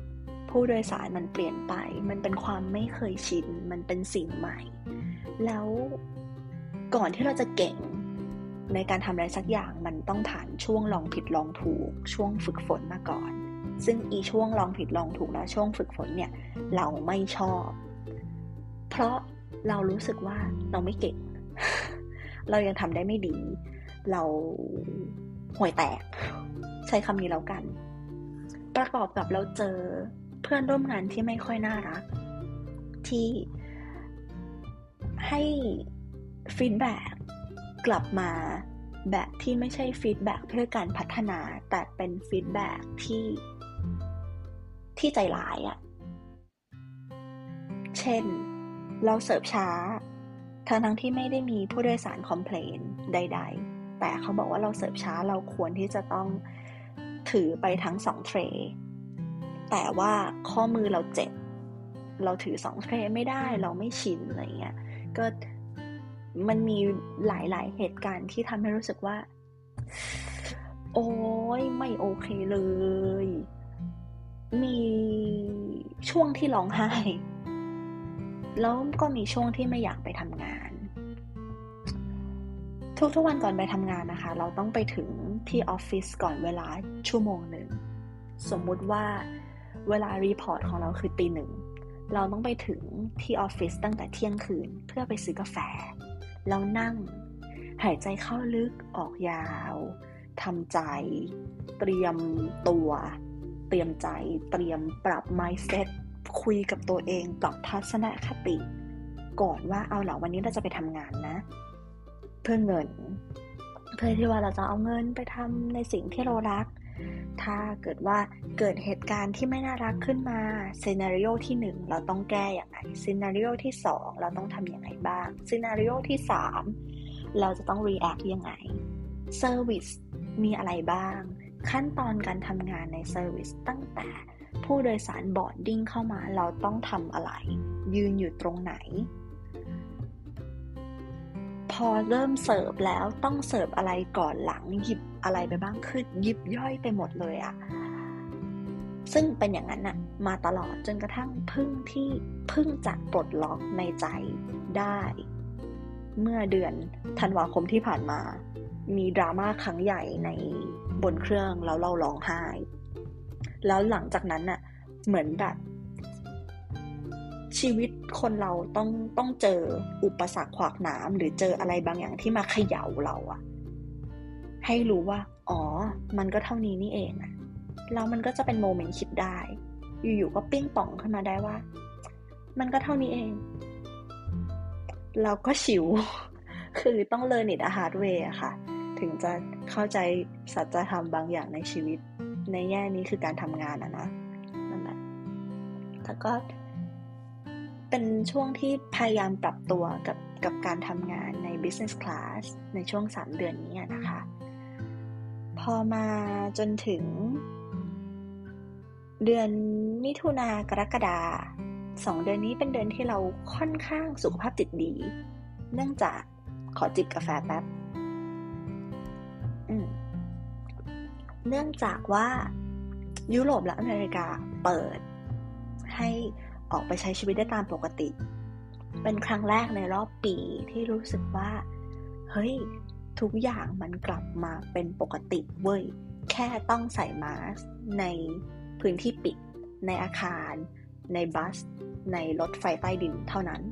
A: ผู้โดยสารมันเปลี่ยนไป มันเป็นความไม่เคยชิน มันเป็นสิ่งใหม่ แล้วก่อนที่เราจะเก่งในการทำอะไรสักอย่างมันต้องผ่านช่วงลองผิดลองถูก ช่วงฝึกฝนมาก่อน ซึ่งอีช่วงลองผิดลองถูกและช่วงฝึกฝนเนี่ยเราไม่ชอบ เพราะเรารู้สึกว่าเราไม่เก่ง เรายังทำได้ไม่ดี เรา ห่วยแตก ใช้คำนี้แล้วกัน ประกอบกับเราเจอเพื่อนร่วมงานที่ไม่ค่อยน่ารัก ที่ให้ feedback กลับมาแบบที่ไม่ใช่ feedback เพื่อการพัฒนา แต่เป็น feedback ที่ที่ใจร้ายอะ เช่น เราเสิร์ฟช้าทั้งทั้งที่ไม่ได้มีผู้โดยสารคอมเพลนใด ๆ แต่เขาบอกว่าเราเสิร์ฟช้าเราควรที่จะต้องถือไปทั้งสองเทรแต่ว่าข้อมือเราเจ็บ เราถือสองเทรไม่ได้เราไม่ชินอะไรเงี้ยก็มันมีหลาย ๆ เหตุการณ์ที่ทำให้รู้สึกว่า โอ้ยไม่โอเคเลย มีช่วงที่ร้องไห้ แล้วก็มีช่วงที่ไม่อยากไปทำงาน ทุกๆวันก่อนไปทำงานนะคะ เราต้องไปถึงที่ออฟฟิศก่อนเวลาชั่วโมงหนึ่ง สมมุติว่าเวลา report ของเราคือตีหนึ่ง เราต้องไปถึงที่ออฟฟิศตั้งแต่เที่ยงคืนเพื่อไปซื้อกาแฟ แล้วนั่ง หายใจเข้าลึกออกยาวทำใจ เตรียมตัว เตรียมใจ เตรียมปรับ mindset คุยกับตัวเอง ปรับทัศนคติ ก่อนว่าเอาเหล่าวันนี้เราจะไปทำงานนะ เพื่อเงิน เพื่อที่ว่าเราจะเอาเงินไปทำในสิ่งที่เรารัก ถ้าเกิดว่าเกิดเหตุการณ์ที่ไม่น่ารักขึ้นมา scenario ที่ 1 เราต้องแก้อย่างไร scenario ที่ 2 เราต้องทำอย่างไรบ้าง scenario ที่ 3 เราจะต้อง react ยังไง service มีอะไรบ้าง ขั้นตอนการทำงานใน service ตั้งแต่ผู้โดยสาร boarding เข้ามาเราต้องทำอะไร ยืนอยู่ตรงไหน พอเริ่มเสิร์ฟแล้วต้องเสิร์ฟอะไรก่อนหลังหยิบอะไรไปบ้างคือยิบย่อยไปหมดเลยอะซึ่งเป็นอย่างนั้นน่ะมาตลอดจนกระทั่งพึ่งที่พึ่งจะปลดล็อกในใจได้ เมื่อเดือนธันวาคมที่ผ่านมา มีดราม่าครั้งใหญ่ในบนเครื่องแล้วเราร้องไห้ แล้วหลังจากนั้นน่ะเหมือนแบบ ชีวิตคนเราต้องต้องเจออุปสรรคขวากหนามหรือเจออะไรบางอย่างที่มาเขย่าเราอะให้รู้ว่า อ๋อ มันก็เท่านี้นี่เองอะแล้วมันก็จะเป็น moment คิดได้ อยู่ๆก็ปิ้งป่องขึ้นมาได้ว่า มันก็เท่านี้เอง เราก็ชิว คือต้อง learn it the hard way ค่ะ ถึงจะเข้าใจสัจธรรมบางอย่างในชีวิต ในแง่นี้คือการทำงานอะนะนั่นแหละแล้วก็ เป็นช่วงที่พยายามปรับตัวกับกับการทำงานใน business class ในช่วง 3 เดือนนี้นะคะ พอมาจนถึง เดือนมิถุนากรกฎาสองเดือนนี้เป็นเดือนที่เราค่อนข้างสุขภาพจิตดี เนื่องจากขอจิบกาแฟแป๊บเนื่องจากว่ายุโรปและอเมริกาเปิดให้ ออกไปใช้ชีวิตได้ตามปกติ เป็นครั้งแรกในรอบปีที่รู้สึกว่า เฮ้ย ทุกอย่างมันกลับมาเป็นปกติเว้ย แค่ต้องใส่มาสในพื้นที่ปิด ในอาคาร ในบัส ในรถไฟใต้ดินเท่านั้น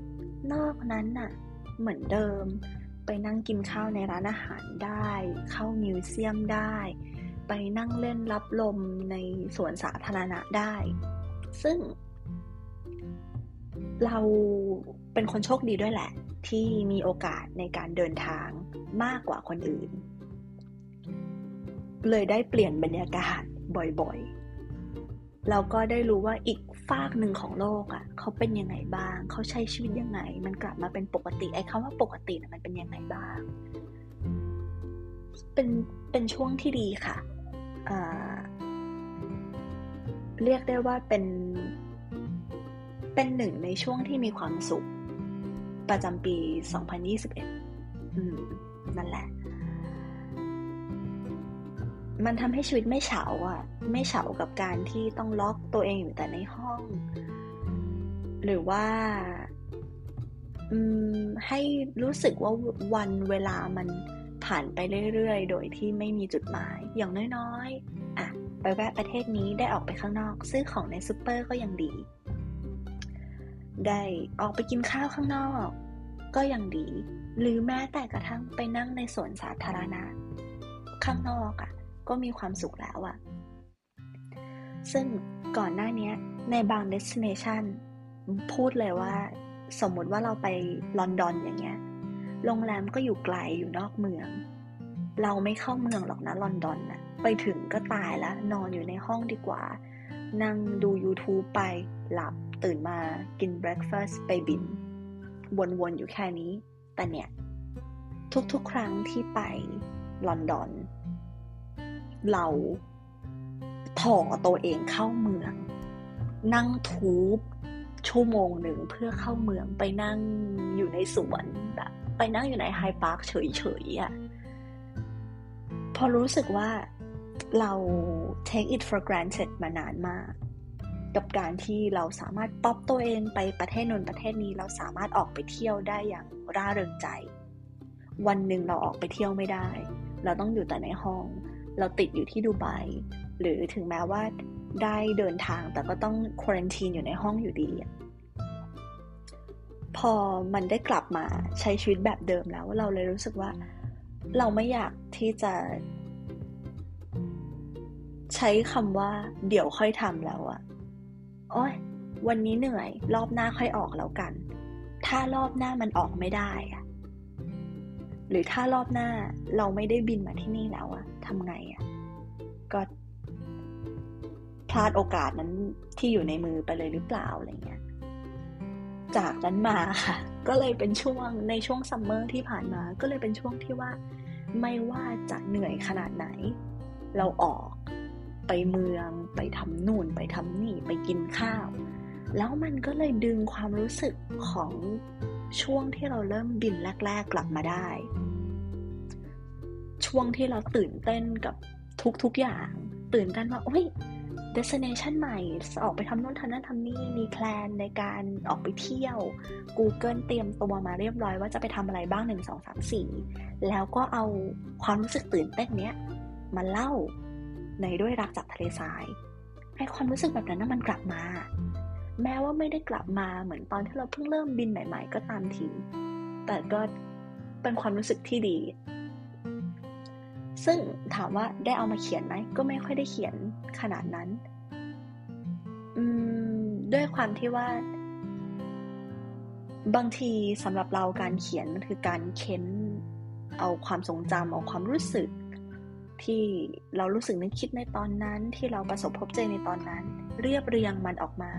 A: นอกนั้นน่ะ เหมือนเดิม ไปนั่งกินข้าวในร้านอาหารได้ เข้ามิวเซียมได้ ไปนั่งเล่นรับลมในสวนสาธารณะได้ ซึ่ง เราเป็นคนโชคดีด้วยแหละ ที่มีโอกาสในการเดินทางมากกว่าคนอื่น เลยได้เปลี่ยนบรรยากาศบ่อยๆแล้วก็ได้รู้ว่าอีกฝากหนึ่งของโลกอะ่ะเขาเป็นยังไงบ้าง เขาใช้ชีวิตยังไง มันกลับมาเป็นปกติไอ้คำว่าปกตินะมันเป็นยังไงบ้าง เป็นเป็นช่วงที่ดีค่ะเรียกได้ว่าเป็น เป็นหนึ่งในช่วงที่มีความสุข ประจำปี 2021 อืม นั่นแหละ มันทำให้ชีวิตไม่เฉาอะไม่เฉากับการที่ต้องล็อกตัวเองอยู่แต่ในห้อง หรือว่าให้รู้สึกว่าวันเวลามันผ่านไปเรื่อยๆ โดยที่ไม่มีจุดหมาย อย่างน้อยๆ อะ ไปแวะประเทศนี้ได้ออกไปข้างนอก ซื้อของในซูเปอร์ก็ยังดี ได้ออกไปกินข้าวข้างนอก ก็ยังดี หรือแม้แต่กระทั่งไปนั่งในสวนสาธารณะ ข้างนอกอะ่ะ ก็มีความสุขแล้วอะ่ะ ซึ่งก่อนหน้านี้ในบาง destination พูดเลยว่า สมมติว่าเราไปลอนดอนอย่างเงี้ย โรงแรมก็อยู่ไกลอยู่นอกเมือง เราไม่เข้าเมืองหรอกนะลอนดอนน่ะไปถึงก็ตายแล้ว นอนอยู่ในห้องดีกว่า นั่งดู YouTube ไปหลับ ตื่นมากินเบรคฟาสต์ไปบิน วนๆอยู่แค่นี้ แต่เนี่ย ทุกๆ ครั้งที่ไปลอนดอน เราถ่อตัวเองเข้าเมือง นั่งทูบชั่วโมงหนึ่งเพื่อเข้าเมืองไปนั่งอยู่ในสวนแบบไปนั่งอยู่ใน Hyde Park เฉยๆอะ่ะพอรู้สึกว่าเรา take it for granted มานานมาก กับการที่เราสามารถป๊อปตัวเองไปประเทศนู้นประเทศนี้เราสามารถออกไปเที่ยวได้อย่างร่าเริงใจ วันหนึ่งเราออกไปเที่ยวไม่ได้ เราต้องอยู่แต่ในห้อง เราติดอยู่ที่ดูไบหรือถึงแม้ว่าได้เดินทางแต่ก็ต้องควอนตีนอยู่ในห้องอยู่ดี พอมันได้กลับมาใช้ชีวิตแบบเดิมแล้ว เราเลยรู้สึกว่า เราไม่อยากที่จะ ใช้คำว่า เดี๋ยวค่อยทำแล้วอะ โอ้ยวันนี้เหนื่อย รอบหน้าค่อยออกแล้วกัน ถ้ารอบหน้ามันออกไม่ได้อะหรือถ้ารอบหน้าเราไม่ได้บินมาที่นี่แล้วอะทำไงอะก็พลาดโอกาสนั้นที่อยู่ในมือไปเลยหรือเปล่าอะไรเงี้ย จากนั้นมาค่ะ ก็เลยเป็นช่วงในช่วงซัมเมอร์ที่ผ่านมา ก็เลยเป็นช่วงที่ว่า ไม่ว่าจะเหนื่อยขนาดไหน เราออก ไปเมือง ไปทำนู่น ไปทำนี่ไปกินข้าว แล้วมันก็เลยดึงความรู้สึกของช่วงที่เราเริ่มบินแรก ๆ กลับมาได้ ช่วงที่เราตื่นเต้นกับทุกๆอย่าง ตื่นเต้นว่าโอ้ย destination ใหม่ ออกไปทำนู่นทำนั่นทำนี่ มีแพลนในการออกไปเที่ยว Google เตรียมตัวมาเรียบร้อยว่าจะไปทำอะไรบ้าง 1 2 3 4 แล้วก็เอาความรู้สึกตื่นเต้นเนี้ยมาเล่า ในด้วยรักจากทะเลทรายให้ความรู้สึกแบบนั้นมันกลับมา แม้ว่าไม่ได้กลับมาเหมือนตอนที่เราเพิ่งเริ่มบินใหม่ ๆ ก็ตามที แต่ก็เป็นความรู้สึกที่ดี ซึ่งถามว่าได้เอามาเขียนไหมก็ไม่ค่อยได้เขียนขนาดนั้นด้วยความที่ว่า บางทีสำหรับเราการเขียนมันคือการเค้น เอาความทรงจำเอาความรู้สึก ที่เรารู้สึกนึกคิดในตอนนั้นที่เราประสบพบเจอในตอนนั้น เรียบเรียงมันออกมา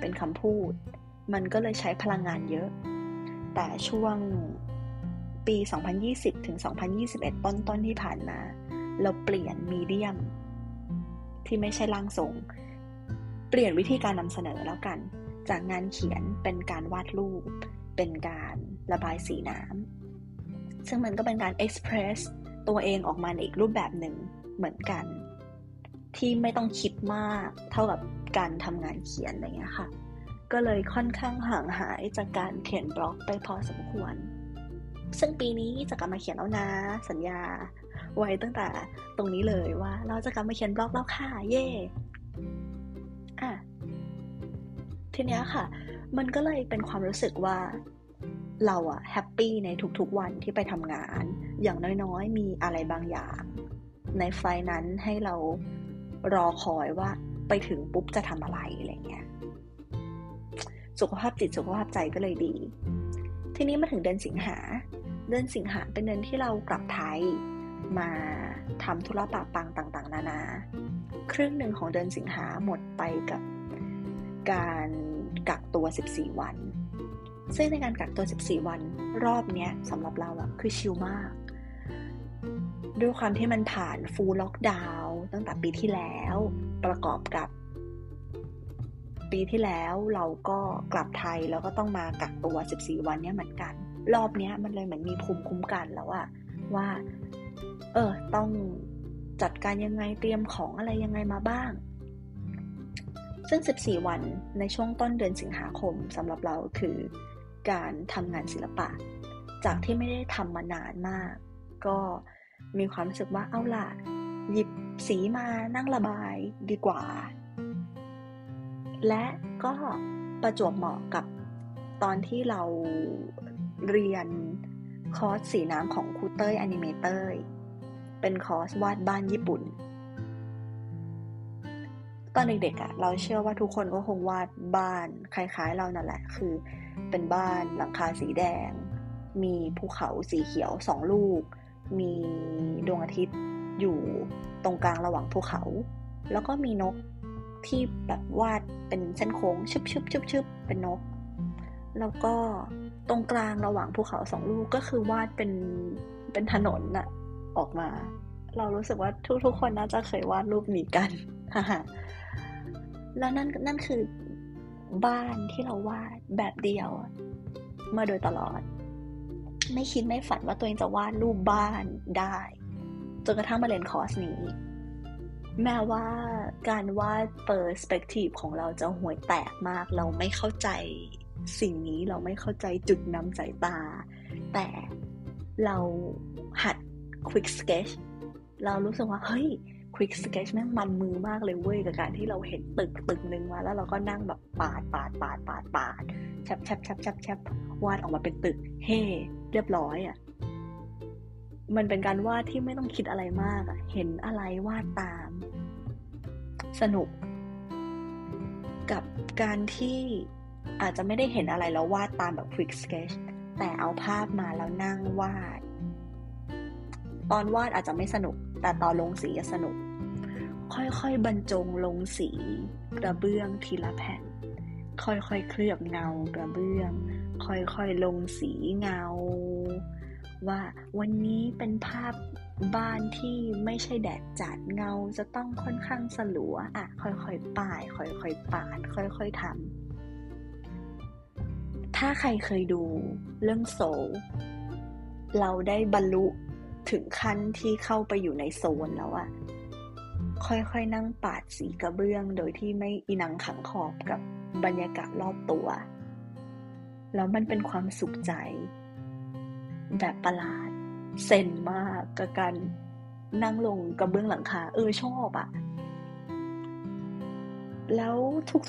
A: เป็นคำพูด มันก็เลยใช้พลังงานเยอะ แต่ช่วงปี 2020 ถึง 2021 ต้นต้นที่ผ่านมา เราเปลี่ยนมีเดียม ที่ไม่ใช่ล่างทรง เปลี่ยนวิธีการนำเสนอแล้วกัน จากงานเขียนเป็นการวาดรูป เป็นการระบายสีน้ำซึ่งมันก็เป็นการเอ็กซ์เพรส ตัวเองออกมาในอีกรูปแบบหนึ่งเหมือนกัน ที่ไม่ต้องคิดมากเท่ากับการทำงานเขียนอะไรเงี้ยค่ะ ก็เลยค่อนข้างห่างหายจากการเขียนบล็อกไปพอสมควร ซึ่งปีนี้จะกลับมาเขียนแล้วนะ สัญญา ไว้ตั้งแต่ตรงนี้เลยว่า เราจะกลับมาเขียนบล็อกแล้วค่ะ เย่อะทีเนี้ยค่ะ มันก็เลยเป็นความรู้สึกว่า เราอะแฮปปี้ในทุกๆวันที่ไปทำงาน อย่างน้อยๆ มีอะไรบางอย่าง ในไฟนั้นให้เรารอคอยว่าไปถึงปุ๊บจะทำอะไรอะไรเงี้ยสุขภาพจิตสุขภาพใจก็เลยดี ทีนี้มาถึงเดือนสิงหา เดือนสิงหาเป็นเดือนที่เรากลับไทยมาทำธุระปะปังต่างๆ นานา ครึ่งหนึ่งของเดือนสิงหาหมดไปกับการกักตัว 14 วัน ซึ่งในการกักตัว 14 วันรอบนี้สำหรับเราอะคือชิลมาก ด้วยความที่มันผ่านฟูลล็อกดาวน์ตั้งแต่ปีที่แล้ว ประกอบกับ ปีที่แล้วเราก็กลับไทยแล้วก็ต้องมากักตัว 14 วันเนี้ยเหมือนกัน รอบนี้มันเลยเหมือนมีภูมิคุ้มกันแล้วอะว่า เออ ต้องจัดการยังไงเตรียมของอะไรยังไงมาบ้าง ซึ่ง 14 วันในช่วงต้นเดือนสิงหาคมสำหรับเราคือ การทำงานศิลปะ จากที่ไม่ได้ทำมานานมาก ก็มีความรู้สึกว่าเอาล่ะ หยิบสีมานั่งระบายดีกว่า และก็ประจวบเหมาะกับตอนที่เราเรียนคอร์สสีน้ำของครูเต้ย animator เป็นคอร์สวาดบ้านญี่ปุ่น ตอนเด็กๆอะเราเชื่อว่าทุกคนก็คงวาดบ้านคล้ายๆเรานั่นแหละ คือ เป็นบ้านหลังคาสีแดง มีภูเขาสีเขียวสองลูก มีดวงอาทิตย์อยู่ตรงกลางระหว่างภูเขา แล้วก็มีนกที่แบบวาดเป็นเส้นโค้งชึบชึบชึบชึบเป็นนก แล้วก็ตรงกลางระหว่างภูเขาสองลูกก็คือวาดเป็นเป็นถนนน่ะออกมา เรารู้สึกว่าทุกๆคนน่าจะเคยวาดรูปนี้กัน แล้วนั่นนั่นคือ บ้านที่เราวาดแบบเดียว มาโดยตลอด ไม่คิดไม่ฝันว่าตัวเองจะวาดรูปบ้านได้ จนกระทั่งมาเรียนคอร์สนี้ แม้ว่าการวาดเปอร์สเปกทีฟของเราจะห่วยแตกมาก เราไม่เข้าใจสิ่งนี้เราไม่เข้าใจจุดนำสายตา แต่เราหัด quick sketch เรารู้สึกว่า เฮ้ย ควิกสเกจแม่งมันมือมากเลยเว้ยกับการที่เราเห็นตึกตึกหนึ่งมาแล้วเราก็นั่งแบบปาดปาดปาดปาดปาดแชบแชบแชบแชบแชบวาดออกมาเป็นตึก เฮ่เรียบร้อยอะมันเป็นการวาดที่ไม่ต้องคิดอะไรมากอะ เห็นอะไรวาดตาม สนุก กับการที่อาจจะไม่ได้เห็นอะไรแล้ววาดตามแบบ quick sketch แต่เอาภาพมาแล้วนั่งวาด ตอนวาดอาจจะไม่สนุก แต่ตอนลงสีสนุก ค่อยๆบรรจงลงสีกระเบื้องทีละแผ่น ค่อยๆเคลือบเงากระเบื้อง ค่อยๆลงสีเงา ว่าวันนี้เป็นภาพบ้านที่ไม่ใช่แดดจัดเงาจะต้องค่อนข้างสลัวอะค่อยๆป้าย ค่อยๆปาด ค่อยๆทำถ้าใครเคยดูเรื่องโซเราได้บรรลุ ถึงขั้นที่เข้าไปอยู่ในโซนแล้วอะค่อยๆนั่งปาดสีกระเบื้อง โดยที่ไม่อินังขังขอบกับบรรยากาศรอบตัว แล้วมันเป็นความสุขใจ แบบประหลาดเซนมากกับการนั่งลงกระเบื้องหลังคา เออชอบอะแล้ว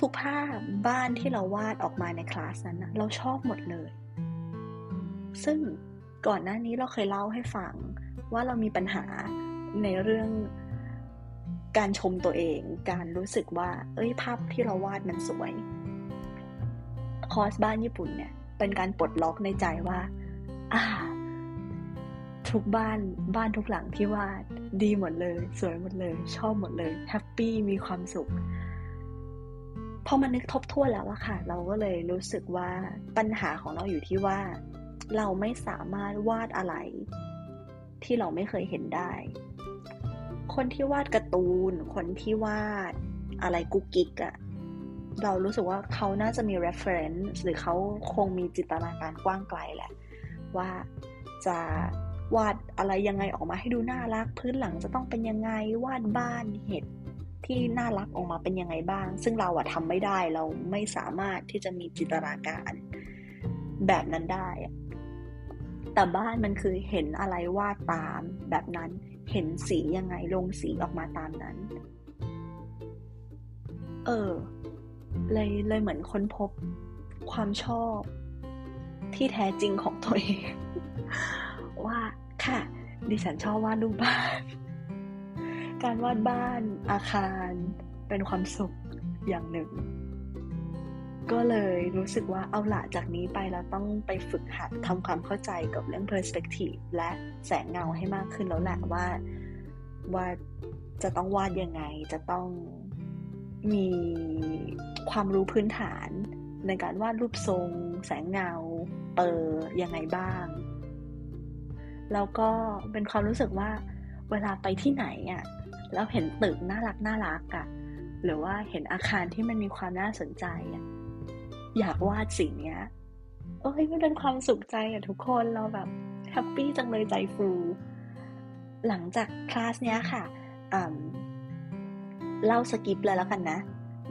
A: ทุกๆภาพบ้านที่เราวาดออกมาในคลาสนั้นนะเราชอบหมดเลย ซึ่งก่อนหน้านี้เราเคยเล่าให้ฟัง ว่าเรามีปัญหาในเรื่องการชมตัวเอง การรู้สึกว่า เอ้ยภาพที่เราวาดมันสวย คอร์สบ้านญี่ปุ่นเนี่ย เป็นการปลดล็อกในใจว่า อ่า ทุกบ้านบ้านทุกหลังที่วาดดีหมดเลย สวยหมดเลย ชอบหมดเลยแฮปปี้มีความสุขพอมานึกทบทวนแล้วอะค่ะ เราก็เลยรู้สึกว่าปัญหาของเราอยู่ที่ว่า เราไม่สามารถวาดอะไร ที่เราไม่เคยเห็นได้ คนที่วาดการ์ตูน คนที่วาดอะไรกุ๊กกิ๊กอะเรารู้สึกว่าเขาน่าจะมี reference หรือเขาคงมีจินตนาการกว้างไกลแหละ ว่าจะวาดอะไรยังไงออกมาให้ดูน่ารัก พื้นหลังจะต้องเป็นยังไงวาดบ้านเห็ดที่น่ารักออกมาเป็นยังไงบ้าง ซึ่งเราอะทำไม่ได้เราไม่สามารถที่จะมีจินตนาการแบบนั้นได้ แต่บ้านมันคือเห็นอะไรวาดตามแบบนั้นเห็นสียังไงลงสีออกมาตามนั้น เออ เลยเลยเหมือนค้นพบความชอบที่แท้จริงของตัวเอง ว่าค่ะ ดิฉันชอบวาดรูปบ้าน การวาดบ้านอาคารเป็นความสุขอย่างหนึ่ง ก็เลยรู้สึกว่าเอาละจากนี้ไปเราต้องไปฝึกหัดทำความเข้าใจกับเรื่อง perspective และแสงเงาให้มากขึ้นแล้วแหละว่าว่าจะต้องวาดยังไง จะต้องมีความรู้พื้นฐาน ในการวาดรูปทรง แสงเงา เปอร์ยังไงบ้าง แล้วก็เป็นความรู้สึกว่าเวลาไปที่ไหนอะ่ะแล้วเห็นตึกน่ารักน่ารักอะ่ะหรือว่าเห็นอาคารที่มันมีความน่าสนใจอะ่ะ อยากวาดสิ่งเนี้ยโอ้ยมันเป็นความสุขใจอะทุกคนเราแบบ happy จังเลยใจฟู หลังจากคลาสเนี้ยค่ะเล่า skip เลยแล้วกันนะ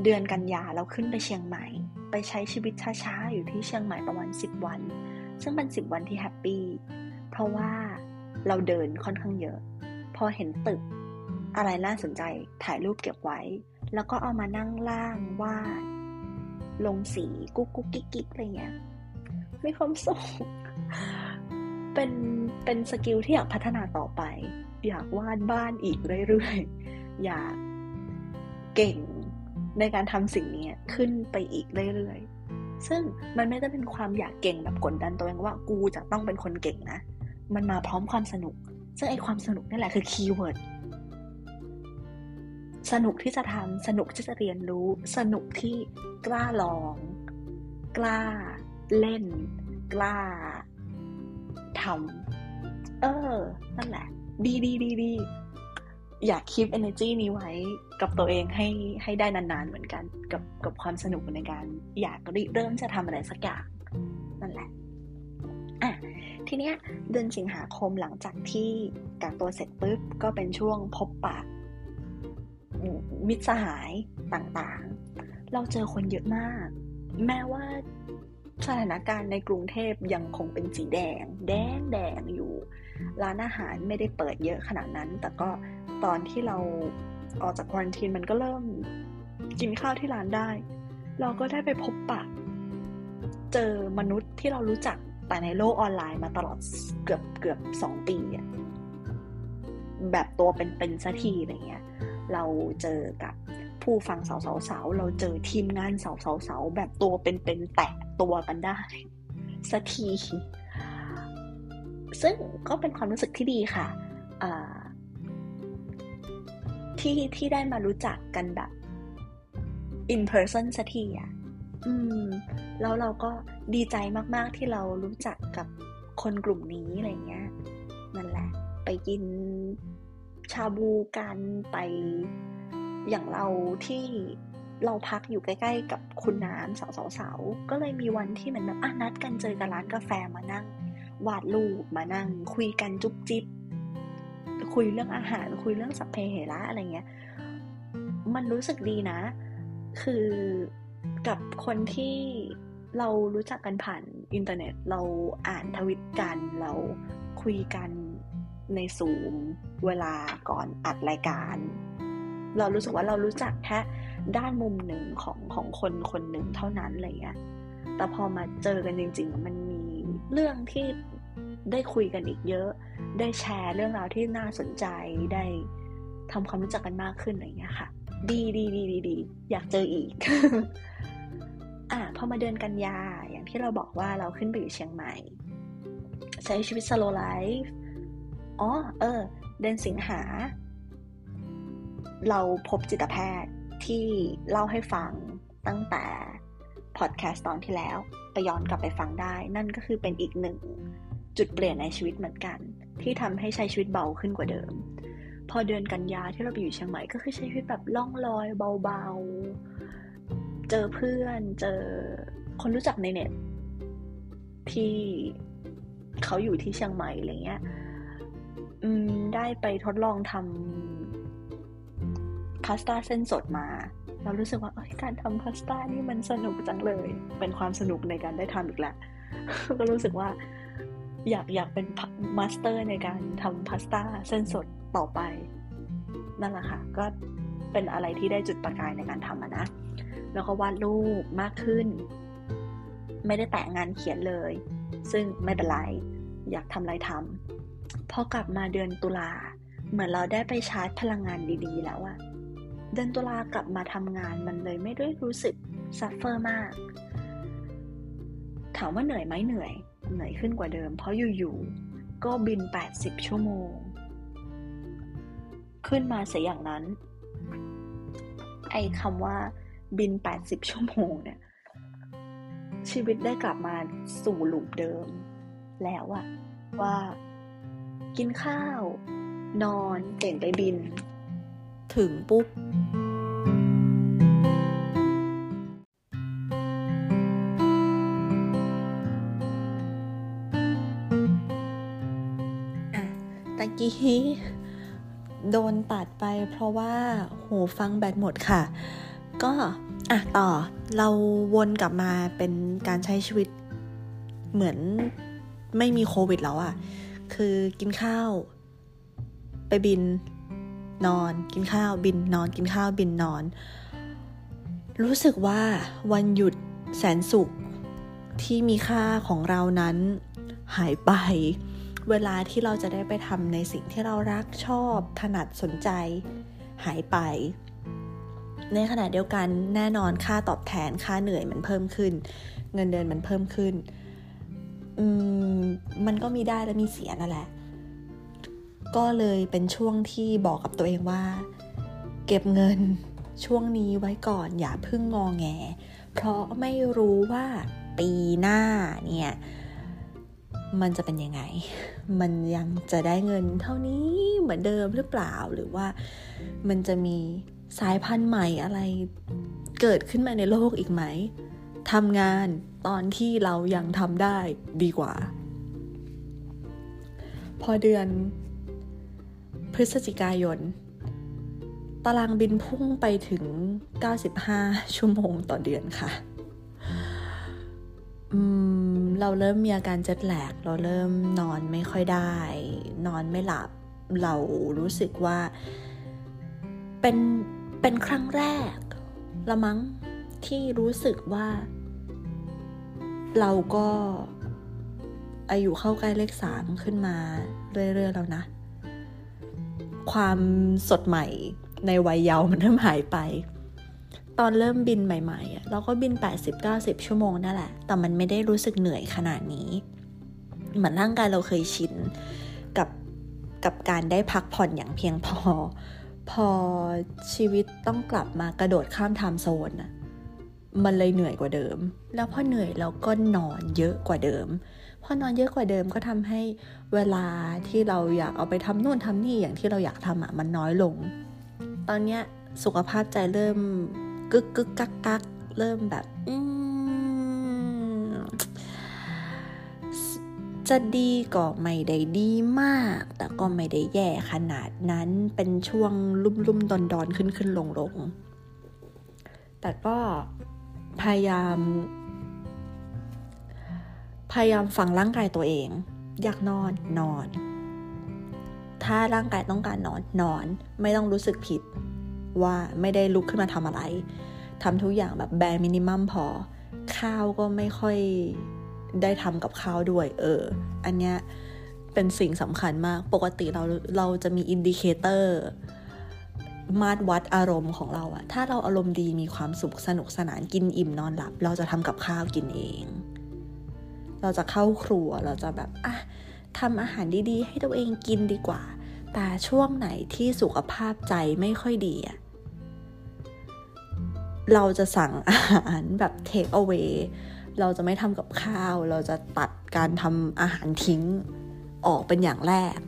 A: เดือนกันยาเราขึ้นไปเชียงใหม่ ไปใช้ชีวิตช้าๆ อยู่ที่เชียงใหม่ประมาณ 10 วัน ซึ่งเป็น 10 วันที่ happy เพราะว่าเราเดินค่อนข้างเยอะ พอเห็นตึก อะไรน่าสนใจถ่ายรูปเก็บไว้ แล้วก็เอามานั่งร่างวาด ลงสีกุ๊กกุ๊กกิ๊กกิ๊กอะไรเงี้ยมีความสุขเป็นเป็น skill ที่อยากพัฒนาต่อไป อยากวาดบ้านอีกเรื่อยๆ อยากเก่งในการทำสิ่งนี้ขึ้นไปอีกเรื่อยๆ ซึ่งมันไม่ได้เป็นความอยากเก่งแบบกดดันตัวเองว่ากูจะต้องเป็นคนเก่งนะ มันมาพร้อมความสนุก ซึ่งไอความสนุกนี่แหละคือ keyword สนุกที่จะทำสนุกที่จะเรียนรู้ สนุกที่กล้าลอง กล้าเล่น กล้าทำเออ นั่นแหละ ดีดีดีดีอยากคีป energy นี้ไว้กับตัวเองให้ให้ได้นานๆเหมือนกันกับกับความสนุกในการ อยากเริ่มจะทำอะไรสักอย่างนั่นแหละอะทีเนี้ยเดือนสิงหาคมหลังจากที่กักตัวเสร็จปุ๊บก็เป็นช่วงพบปะ มิตรสหายต่างๆ เราเจอคนเยอะมาก แม้ว่าสถานการณ์ในกรุงเทพยังคงเป็นสีแดง แดงแดงอยู่ ร้านอาหารไม่ได้เปิดเยอะขนาดนั้น แต่ก็ตอนที่เราออกจากควอนตินมันก็เริ่มกินข้าวที่ร้านได้ เราก็ได้ไปพบปะ เจอมนุษย์ที่เรารู้จักแต่ในโลกออนไลน์มาตลอดเกือบเกือบสองปีอะแบบตัวเป็นๆสัทีอะไรเงี้ย เราเจอกับผู้ฟังสาวๆเราเจอทีมงานสาวๆแบบตัวเป็นๆแตะตัวกันได้สักทีซึ่งก็เป็นความรู้สึกที่ดีค่ะที่ที่ได้มารู้จักกันแบบ in person สักทีอะอืม แล้วเราก็ดีใจมากๆที่เรารู้จักกับคนกลุ่มนี้อะไรเงี้ยนั่นแหละ ไปกิน ชาบูกันไปอย่างเราที่เราพักอยู่ใกล้ ๆ กับคุณน้ำสาวๆก็เลยมีวันที่เหมือนแบบอะนัดกันเจอกันร้านกาแฟมานั่ง วาดรูปมานั่ง คุยกันจุ๊บจิ๊บคุยเรื่องอาหารคุยเรื่องสัพเพเหระอะไรเงี้ย มันรู้สึกดีนะ คือกับคนที่เรารู้จักกันผ่านอินเทอร์เน็ต เราอ่านทวิตกันเราคุยกันในซูม เวลาก่อนอัดรายการ เรารู้สึกว่าเรารู้จักแค่ด้านมุมหนึ่งของของคนคนหนึ่งเท่านั้นอะไรเงี้ยแต่พอมาเจอกันจริงๆ มันมีเรื่องที่ได้คุยกันอีกเยอะ ได้แชร์เรื่องราวที่น่าสนใจได้ทำความรู้จักกันมากขึ้นอะไรเงี้ยค่ะ ดีดีดีดีดีอยากเจออีก อะพอมาเดือนกันยาอย่างที่เราบอกว่าเราขึ้นไปอยู่เชียงใหม่ ใช้ชีวิตสโลไลฟ์อ๋อเออ เดือนสิงหา เราพบจิตแพทย์ที่เล่าให้ฟังตั้งแต่พอดแคสต์ตอนที่แล้วไปย้อนกลับไปฟังได้ นั่นก็คือเป็นอีกหนึ่งจุดเปลี่ยนในชีวิตเหมือนกัน ที่ทำให้ใช้ชีวิตเบาขึ้นกว่าเดิม พอเดือนกันยาที่เราไปอยู่เชียงใหม่ก็คือใช้ชีวิตแบบล่องลอยเบาๆ เจอเพื่อนเจอคนรู้จักในเน็ตที่เขาอยู่ที่เชียงใหม่อะไรเงี้ย อืม ได้ไปทดลองทำพาสต้าเส้นสดมา เรารู้สึกว่าการทำพาสต้านี่มันสนุกจังเลย เป็นความสนุกในการได้ทำอีกแล้วก็รู้สึกว่า อยากอยากเป็นมาสเตอร์ในการทำพาสต้าเส้นสดต่อไป นั่นแหละค่ะ ก็เป็นอะไรที่ได้จุดประกายในการทำนะ แล้วก็วาดรูปมากขึ้น ไม่ได้แตะงานเขียนเลย ซึ่งไม่เป็นไร อยากทำอะไรทำ พอกลับมาเดือนตุลา เหมือนเราได้ไปชาร์จพลังงานดีๆ แล้วอะเดือนตุลากลับมาทำงานมันเลยไม่ได้รู้สึก suffer มาก ถามว่าเหนื่อยไหมเหนื่อย เหนื่อยขึ้นกว่าเดิม เพราะอยู่ๆ ก็บิน 80 ชั่วโมง ขึ้นมาเสียอย่างนั้น ไอ้คำว่าบิน 80 ชั่วโมงเนี่ย ชีวิตได้กลับมาสู่ loop เดิม แล้วอะว่า กินข้าว นอนเปลี่ยนไปบิน ถึงปุ๊บ ตะกี้โดนตัดไปเพราะว่าหูฟังแบตหมดค่ะ ก็อะต่อเราวนกลับมาเป็นการใช้ชีวิตเหมือนไม่มีโควิดแล้วอะ่ะ คือกินข้าว ไปบินนอน กินข้าว บินนอน กินข้าวบินนอน รู้สึกว่าวันหยุดแสนสุขที่มีค่าของเรานั้นหายไป เวลาที่เราจะได้ไปทำในสิ่งที่เรารักชอบ ถนัดสนใจ หายไป ในขณะเดียวกันแน่นอนค่าตอบแทนค่าเหนื่อยมันเพิ่มขึ้น เงินเดือนมันเพิ่มขึ้น อืมมันก็มีได้และมีเสียนั่นแหละ ก็เลยเป็นช่วงที่บอกกับตัวเองว่า เก็บเงินช่วงนี้ไว้ก่อนอย่าพึ่งงอแง เพราะไม่รู้ว่าปีหน้าเนี่ย มันจะเป็นยังไง มันยังจะได้เงินเท่านี้เหมือนเดิมหรือเปล่าหรือว่ามันจะมีสายพันธุ์ใหม่อะไรเกิดขึ้นมาในโลกอีกไหมทำงาน ตอนที่เรายังทำได้ดีกว่า พอเดือนพฤศจิกายน ตารางบินพุ่งไปถึง 95 ชั่วโมงต่อเดือนค่ะเราเริ่มมีอาการเจ็ดแหลก เราเริ่มนอนไม่ค่อยได้ นอนไม่หลับ เรารู้สึกว่า เป็น เป็นครั้งแรกละมั้งที่รู้สึกว่า เราก็อายุเข้าใกล้เลขสามขึ้นมาเรื่อยๆแล้วนะ ความสดใหม่ในวัยเยาว์มันเริ่มหายไป ตอนเริ่มบินใหม่ๆ เราก็บิน 80-90 ชั่วโมงนั่นแหละ แต่มันไม่ได้รู้สึกเหนื่อยขนาดนี้ เหมือนร่างกายเราเคยชินกับกับการได้พักผ่อนอย่างเพียงพอ พอชีวิตต้องกลับมากระโดดข้ามไทม์โซนอะ มันเลยเหนื่อยกว่าเดิม แล้วพอเหนื่อยเราก็นอนเยอะกว่าเดิม พอนอนเยอะกว่าเดิมก็ทำให้เวลาที่เราอยากเอาไปทำนู่นทำนี่อย่างที่เราอยากทำอะมันน้อยลง ตอนเนี้ยสุขภาพใจเริ่มกึกกึกกักกักเริ่มแบบจะดีก็ไม่ได้ดีมาก แต่ก็ไม่ได้แย่ขนาดนั้นเป็นช่วงลุ่มลุ่มดอนดอนขึ้นขึ้นลงลงแต่ก็ พยายาม พยายามฟังร่างกายตัวเอง อยากนอนนอน ถ้าร่างกายต้องการนอนนอน ไม่ต้องรู้สึกผิดว่าไม่ได้ลุกขึ้นมาทำอะไรทำทุกอย่างแบบแบร์มินิมัมพอ ข้าวก็ไม่ค่อยได้ทำกับข้าวด้วย เออ อันเนี้ยเป็นสิ่งสำคัญมาก ปกติเราเราจะมี indicator มาตรวัดอารมณ์ของเราอะถ้าเราอารมณ์ดีมีความสุขสนุกสนานกินอิ่มนอนหลับ เราจะทำกับข้าวกินเอง เราจะเข้าครัวเราจะแบบอะทำอาหารดีๆ ให้ตัวเองกินดีกว่า แต่ช่วงไหนที่สุขภาพใจไม่ค่อยดีอะเราจะสั่งอาหารแบบเทคเอาไว้เราจะไม่ทำกับข้าว เราจะตัดการทำอาหารทิ้งออกเป็นอย่างแรก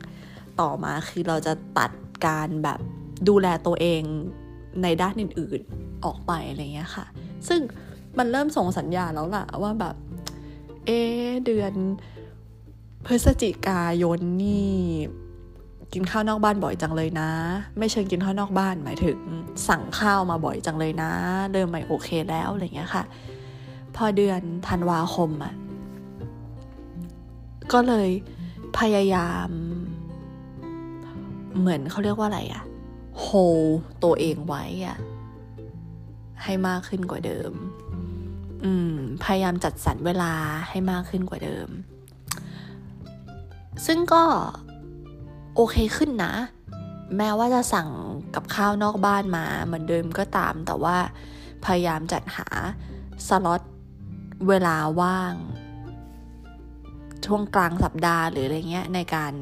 A: ต่อมาคือเราจะตัดการแบบ ดูแลตัวเองในด้านอื่นๆออกไปอะไรเงี้ยค่ะ ซึ่งมันเริ่มส่งสัญญาณแล้วล่ะว่าแบบ เอเดือนพฤศจิกายนนี่กินข้าวนอกบ้านบ่อยจังเลยนะ ไม่เชิงกินข้าวนอกบ้านหมายถึงสั่งข้าวมาบ่อยจังเลยนะ เริ่มไม่โอเคแล้วอะไรเงี้ยค่ะ พอเดือนธันวาคมอะ
B: ก็เลยพยายาม เหมือนเขาเรียกว่าอะไรอะ โฮตัวเองไว้อะให้มากขึ้นกว่าเดิม อืม พยายามจัดสรรเวลาให้มากขึ้นกว่าเดิม ซึ่งก็โอเคขึ้นนะ แม้ว่าจะสั่งกับข้าวนอกบ้านมาเหมือนเดิมก็ตาม แต่ว่าพยายามจัดหาสล็อตเวลาว่าง ช่วงกลางสัปดาห์หรืออะไรเงี้ยในการ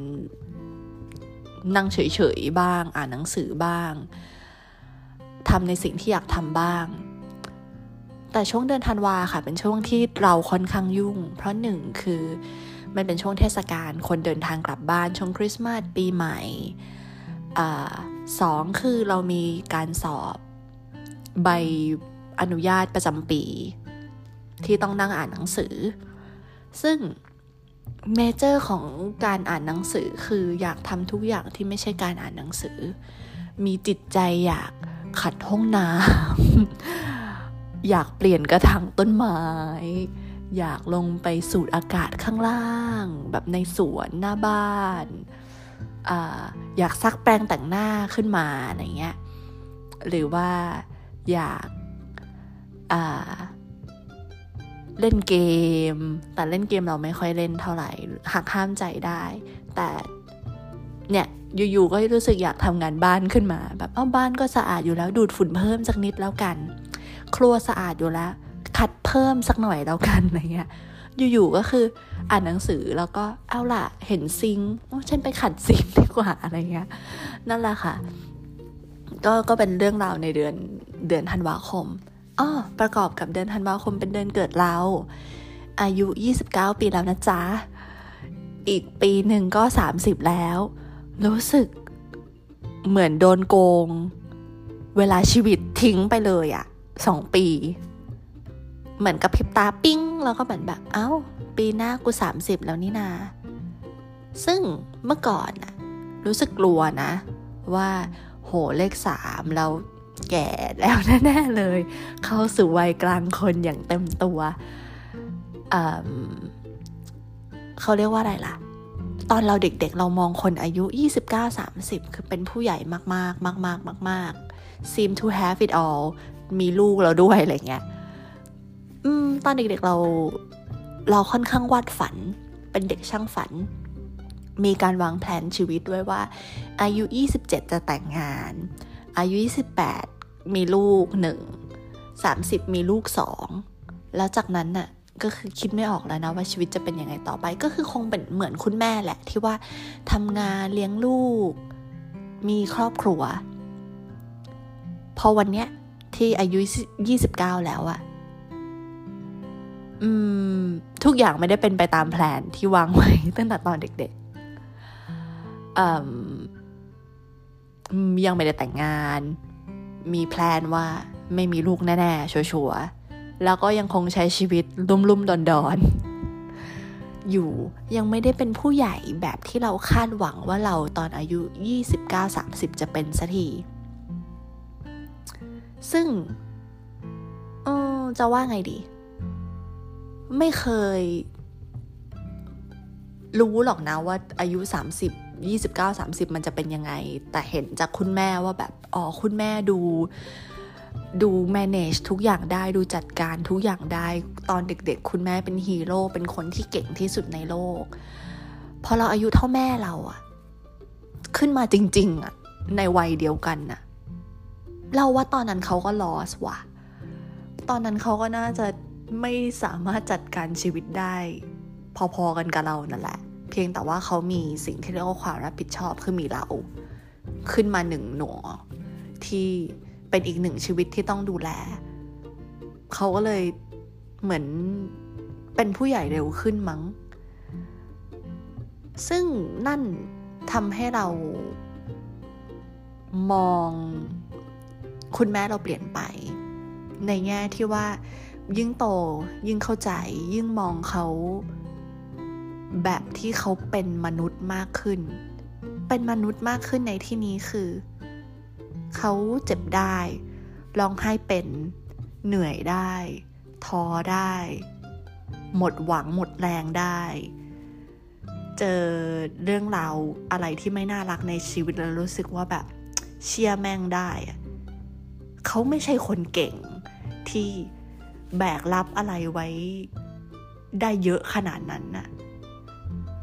B: นั่งเฉยๆบ้าง อ่านหนังสือบ้างทำในสิ่งที่อยากทำบ้าง แต่ช่วงเดือนธันวาค่ะ เป็นช่วงที่เราค่อนข้างยุ่ง เพราะหนึ่งคือมันเป็นช่วงเทศกาลคนเดินทางกลับบ้านช่วงคริสต์มาสปีใหม่อสองคือเรามีการสอบใบอนุญาตประจำปี ที่ต้องนั่งอ่านหนังสือ ซึ่ง เมเจอร์ของการอ่านหนังสือคืออยากทำทุกอย่างที่ไม่ใช่การอ่านหนังสือ มีจิตใจอยากขัดห้องน้ำ อยากเปลี่ยนกระถางต้นไม้ อยากลงไปสูดอากาศข้างล่าง แบบในสวนหน้าบ้านออยากซักแปรงแต่งหน้าขึ้นมาอะไรเงี้ย หรือว่าอยาก เล่นเกม แต่เล่นเกมเราไม่ค่อยเล่นเท่าไหร่หักห้ามใจได้ แต่เนี่ยอยู่ๆก็รู้สึกอยากทำงานบ้านขึ้นมา แบบเอ้าบ้านก็สะอาดอยู่แล้วดูดฝุ่นเพิ่มสักนิดแล้วกัน ครัวสะอาดอยู่แล้ว ขัดเพิ่มสักหน่อยแล้วกันอะไรเงี้ยอยู่ๆก็คืออ่านหนังสือแล้วก็เอาล่ะเห็นซิงค์ฉันไปขัดซิงดีกว่าอะไรเงี้ยนั่นแหละค่ะ ก็ก็เป็นเรื่องราวในเดือนเดือนธันวาคม อ้อประกอบกับเดือนธันวาคมเป็นเดือนเกิดเรา อายุ 29 ปีแล้วนะจ๊ะ อีกปีหนึ่งก็ 30 แล้ว รู้สึกเหมือนโดนโกง เวลาชีวิตทิ้งไปเลยอะสองปี เหมือนกับพิบตาปิ้ง แล้วก็เหมือนแบบเอา้า ปีหน้ากู 30 แล้วนี่นา ซึ่งเมื่อก่อนอะรู้สึกกลัวนะ ว่าโหเลขสามแล้ว แก่แล้วแน่ๆเลย เข้าสู่วัยกลางคนอย่างเต็มตัวเขาเรียกว่าอะไรล่ะ ตอนเราเด็กๆเรามองคนอายุ 29-30 คือเป็นผู้ใหญ่มากๆ มากๆ มาก ๆ seem to have it all มีลูกเราด้วยอะไรเงี้ยอืมตอนเด็กๆเราเราค่อนข้างวาดฝัน เป็นเด็กช่างฝัน มีการวางแผนชีวิตด้วยว่า อายุ 27 จะแต่งงาน อายุ 28 มีลูกหนึ่ง30 มีลูกสองแล้วจากนั้นน่ะก็คือคิดไม่ออกแล้วนะว่าชีวิตจะเป็นยังไงต่อไป ก็คือคงเป็นเหมือนคุณแม่แหละ ที่ว่าทำงานเลี้ยงลูก มีครอบครัว พอวันเนี้ยที่อายุ 29 แล้วอะอืม ทุกอย่างไม่ได้เป็นไปตามแผนที่วางไว้ตั้งแต่ตอนเด็กๆอืม ยังไม่ได้แต่งงาน มีแพลนว่าไม่มีลูกแน่ๆ ชัวร์ๆ แล้วก็ยังคงใช้ชีวิตลุ่มๆ ดอนๆ อยู่ยังไม่ได้เป็นผู้ใหญ่แบบที่เราคาดหวังว่าเราตอนอายุ 29-30 จะเป็นสักที ซึ่งจะว่าไงดี ไม่เคยรู้หรอกนะว่าอายุ 30 29 30 มันจะเป็นยังไง แต่เห็นจากคุณแม่ว่าแบบ อ๋อ คุณแม่ดูดู manage ทุกอย่างได้ดูจัดการทุกอย่างได้ตอนเด็กๆ คุณแม่เป็นฮีโร่เป็นคนที่เก่งที่สุดในโลก พอเราอายุเท่าแม่เราอะขึ้นมาจริง ๆอะในวัยเดียวกันน่ะ เราว่าตอนนั้นเขาก็ลอสว่ะ ตอนนั้นเขาก็น่าจะไม่สามารถจัดการชีวิตได้ พอๆกันกับเรานั่นแหละ เพียงแต่ว่าเขามีสิ่งที่เรียกว่าความรับผิดชอบคือมีเราขึ้นมาหนึ่งหน่วที่เป็นอีกหนึ่งชีวิตที่ต้องดูแล เขาก็เลยเหมือนเป็นผู้ใหญ่เร็วขึ้นมั้ง ซึ่งนั่นทำให้เรามองคุณแม่เราเปลี่ยนไป ในแง่ที่ว่ายิ่งโตยิ่งเข้าใจยิ่งมองเขา แบบที่เขาเป็นมนุษย์มากขึ้น เป็นมนุษย์มากขึ้นในที่นี้คือ เขาเจ็บได้ร้องไห้เป็นเหนื่อยได้ท้อได้ หมดหวังหมดแรงได้ เจอเรื่องราวอะไรที่ไม่น่ารักในชีวิตแล้วรู้สึกว่าแบบเชียร์แม่งได้ เขาไม่ใช่คนเก่งที่แบกรับอะไรไว้ได้เยอะขนาดนั้นน่ะ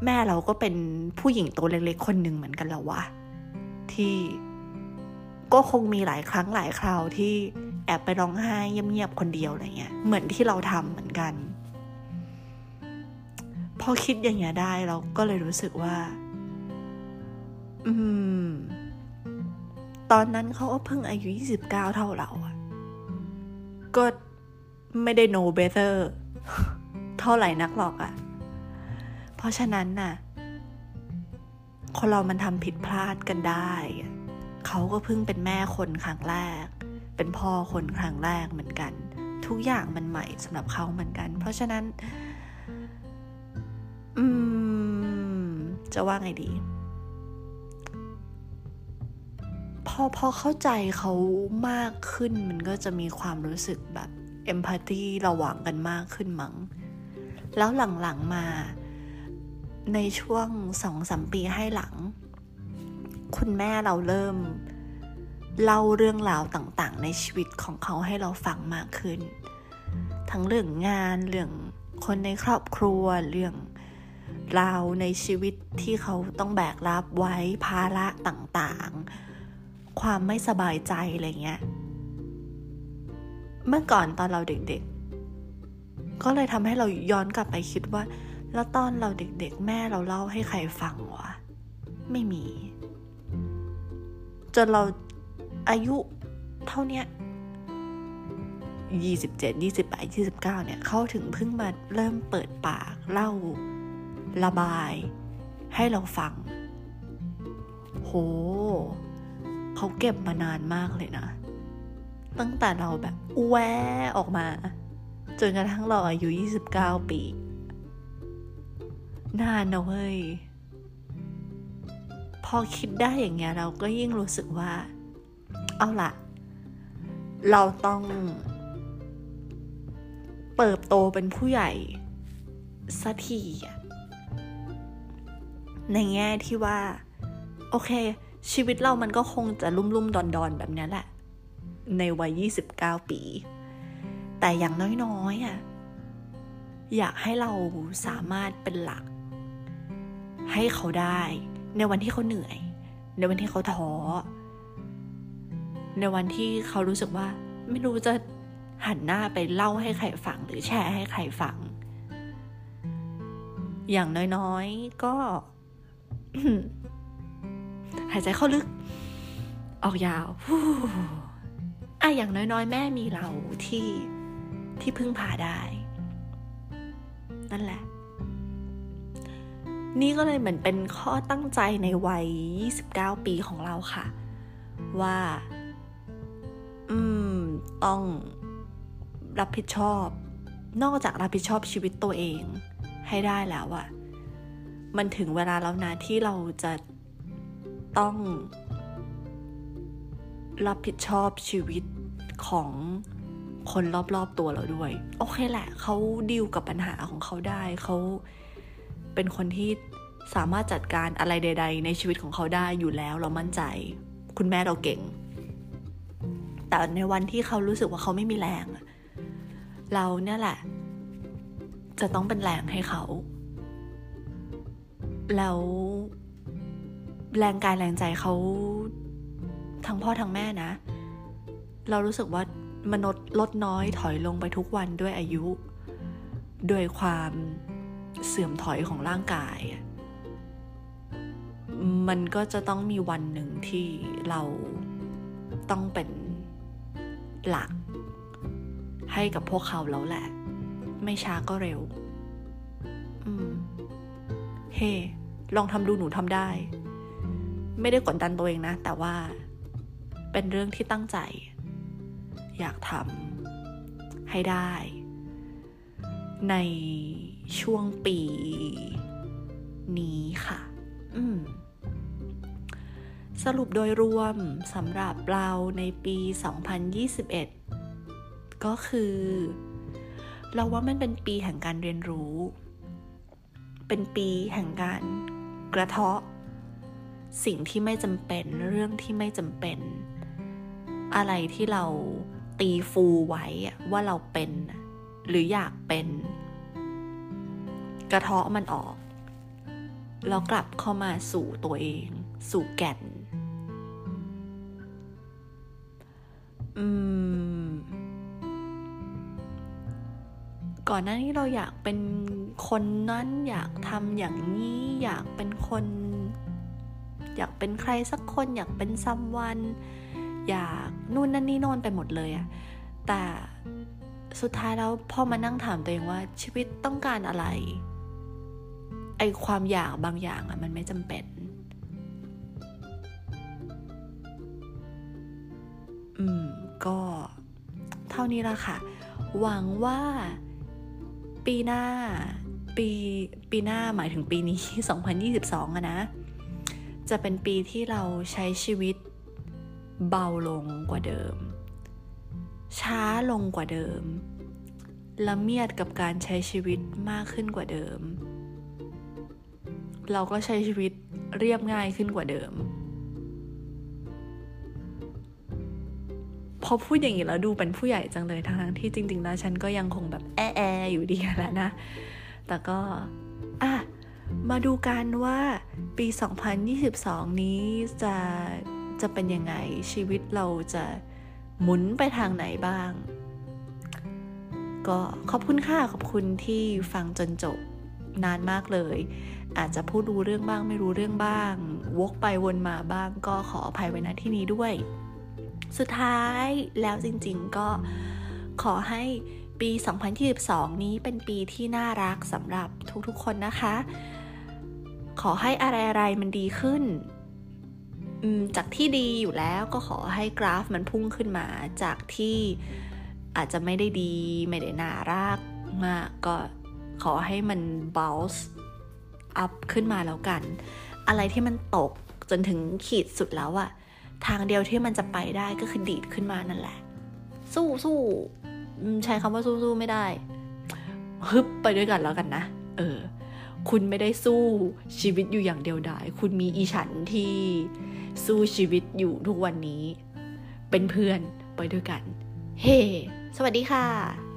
B: แม่เราก็เป็นผู้หญิงตัวเล็กๆคนหนึ่งเหมือนกันแล้ววะที่ก็คงมีหลายครั้งหลายคราวที่แอบไปร้องไห้เงียบๆคนเดียวอะไรเงี้ยเหมือนที่เราทำเหมือนกัน พอคิดอย่างเงี้ยได้เราก็เลยรู้สึกว่า อืม ตอนนั้นเขาก็เพิ่งอายุ 29 เท่าเราอะก็ไม่ได้ know better เท่าไหร่นักหรอกอะ เพราะฉะนั้นน่ะ คนเรามันทำผิดพลาดกันได้ เขาก็เพิ่งเป็นแม่คนครั้งแรก เป็นพ่อคนครั้งแรกเหมือนกัน ทุกอย่างมันใหม่สำหรับเขาเหมือนกัน เพราะฉะนั้น อืม จะว่าไงดี พอพอเข้าใจเขามากขึ้นมันก็จะมีความรู้สึกแบบเอมพัตตีระหว่างกันมากขึ้นมั้งแล้วหลังๆมา ในช่วงสองสามปีให้หลัง คุณแม่เราเริ่ม เล่าเรื่องราวต่างๆ ในชีวิตของเขาให้เราฟังมากขึ้น ทั้งเรื่องงานเรื่องคนในครอบครัวเรื่องราวในชีวิตที่เขาต้องแบกรับไว้ภาระต่างๆ ความไม่สบายใจอะไรเงี้ย เมื่อก่อนตอนเราเด็กๆ ก็เลยทำให้เราย้อนกลับไปคิดว่า แล้วตอนเราเด็กๆ แม่เราเล่าให้ใครฟังวะ ไม่มี จนเราอายุเท่านี้ยยี่สิบเจ็ดยี่สิบแปดยี่สิบเก้าเนี่ย เขาถึงเพิ่งมาเริ่มเปิดปากเล่าระบาย ให้เราฟัง โห เขาเก็บมานานมากเลยนะ ตั้งแต่เราแบบแวออกมา จนกระทั่งเราอายุ 29 ปี นานนะเว้ย พอคิดได้อย่างเงี้ยเราก็ยิ่งรู้สึกว่า เอาละเราต้องเติบโตเป็นผู้ใหญ่สักทีในแง่ที่ว่า โอเค ชีวิตเรามันก็คงจะลุ่มลุ่มดอนดอนแบบนี้แหละ ในวัย 29 ปี แต่อย่างน้อยๆอะอยากให้เราสามารถเป็นหลัก ให้เขาได้ ในวันที่เขาเหนื่อย ในวันที่เขาท้อในวันที่เขารู้สึกว่า ไม่รู้จะหันหน้าไปเล่าให้ใครฟังหรือแชร์ให้ใครฟัง อย่างน้อยๆ ก็หายใจเข้าลึก ออกยาวอะอย่างน้อยๆ แม่มีเราที่ที่พึ่งพาได้ นั่นแหละ นี่ก็เลยเหมือนเป็นข้อตั้งใจในวัย 29 ปีของเราค่ะ ว่า อืม ต้องรับผิดชอบ นอกจากรับผิดชอบชีวิตตัวเองให้ได้แล้วอะมันถึงเวลาแล้วนะที่เราจะต้อง รับผิดชอบชีวิตของคนรอบๆตัวเราด้วย โอเคแหละ เขาดีลกับปัญหาของเขาได้เขา เป็นคนที่สามารถจัดการอะไรใด ๆ ในชีวิตของเขาได้อยู่แล้วเรามั่นใจ คุณแม่เราเก่ง แต่ในวันที่เขารู้สึกว่าเขาไม่มีแรง เราเนี่ยแหละ จะต้องเป็นแรงให้เขา แล้วแรงกายแรงใจเขาทั้งพ่อทั้งแม่นะ เรารู้สึกว่ามนุษย์ลดน้อยถอยลงไปทุกวันด้วยอายุ ด้วยความ เสื่อมถอยของร่างกาย มันก็จะต้องมีวันหนึ่งที่เราต้องเป็นหลัก ให้กับพวกเขาแล้วแหละ ไม่ช้าก็เร็ว อืม เฮ้ hey, ลองทำดูหนูทำได้ ไม่ได้กดดันตัวเองนะ แต่ว่าเป็นเรื่องที่ตั้งใจ อยากทำให้ได้ ใน ช่วงปีนี้ค่ะ อืมสรุปโดยรวมสำหรับเราในปี 2021 ก็คือ เราว่ามันเป็นปีแห่งการเรียนรู้ เป็นปีแห่งการกระเทาะ สิ่งที่ไม่จำเป็นเรื่องที่ไม่จำเป็น อะไรที่เราตีฟูไว้ว่าเราเป็น หรืออยากเป็น กระเทาะมันออก แล้วกลับเข้ามาสู่ตัวเอง สู่แก่น อืม ก่อนหน้านี้เราอยากเป็นคนนั้นอยากทำอย่างนี้ อยากเป็นคน อยากเป็นใครสักคน อยากเป็นซัมวันอยากนู่นนั่นนี่โน่นไปหมดเลยอะแต่สุดท้ายแล้วพอมานั่งถามตัวเองว่าชีวิตต้องการอะไร ไอความอยากบางอย่างอะมันไม่จำเป็น อืม ก็เท่านี้ละค่ะ หวังว่าปีหน้า ปีปีหน้าหมายถึงปีนี้ 2022อะนะ จะเป็นปีที่เราใช้ชีวิตเบาลงกว่าเดิม ช้าลงกว่าเดิม ละเมียดกับการใช้ชีวิตมากขึ้นกว่าเดิม เราก็ใช้ชีวิตเรียบง่ายขึ้นกว่าเดิม พอพูดอย่างนี้แล้วดูเป็นผู้ใหญ่จังเลยทั้งที่จริง ๆ แล้วฉันก็ยังคงแบบแอแออยู่ดีแหละนะ แต่ก็อะมาดูกันว่าปี 2022 นี้จะจะเป็นยังไงชีวิตเราจะหมุนไปทางไหนบ้าง ก็ขอบคุณค่ะ ขอบคุณที่ฟังจนจบนานมากเลย อาจจะพูดรู้เรื่องบ้างไม่รู้เรื่องบ้าง วกไปวนมาบ้างก็ขออภัยไว้ณที่นี้ด้วย สุดท้ายแล้วจริงๆก็ขอให้ปี 2022 นี้เป็นปีที่น่ารักสำหรับทุกๆคนนะคะ ขอให้อะไรๆมันดีขึ้นจากที่ดีอยู่แล้วก็ขอให้กราฟมันพุ่งขึ้นมา จากที่อาจจะไม่ได้ดี ไม่ได้น่ารักมากก็ขอให้มัน bounce อัพขึ้นมาแล้วกัน อะไรที่มันตกจนถึงขีดสุดแล้วอะทางเดียวที่มันจะไปได้ก็คือดีดขึ้นมานั่นแหละ สู้สู้ใช้คำว่าสู้สู้ไม่ได้ ฮึบไปด้วยกันแล้วกันนะ เออ คุณไม่ได้สู้ชีวิตอยู่อย่างเดียวดาย คุณมีอีฉันที่สู้ชีวิตอยู่ทุกวันนี้ เป็นเพื่อนไปด้วยกัน เฮ้ hey, สวัสดีค่ะ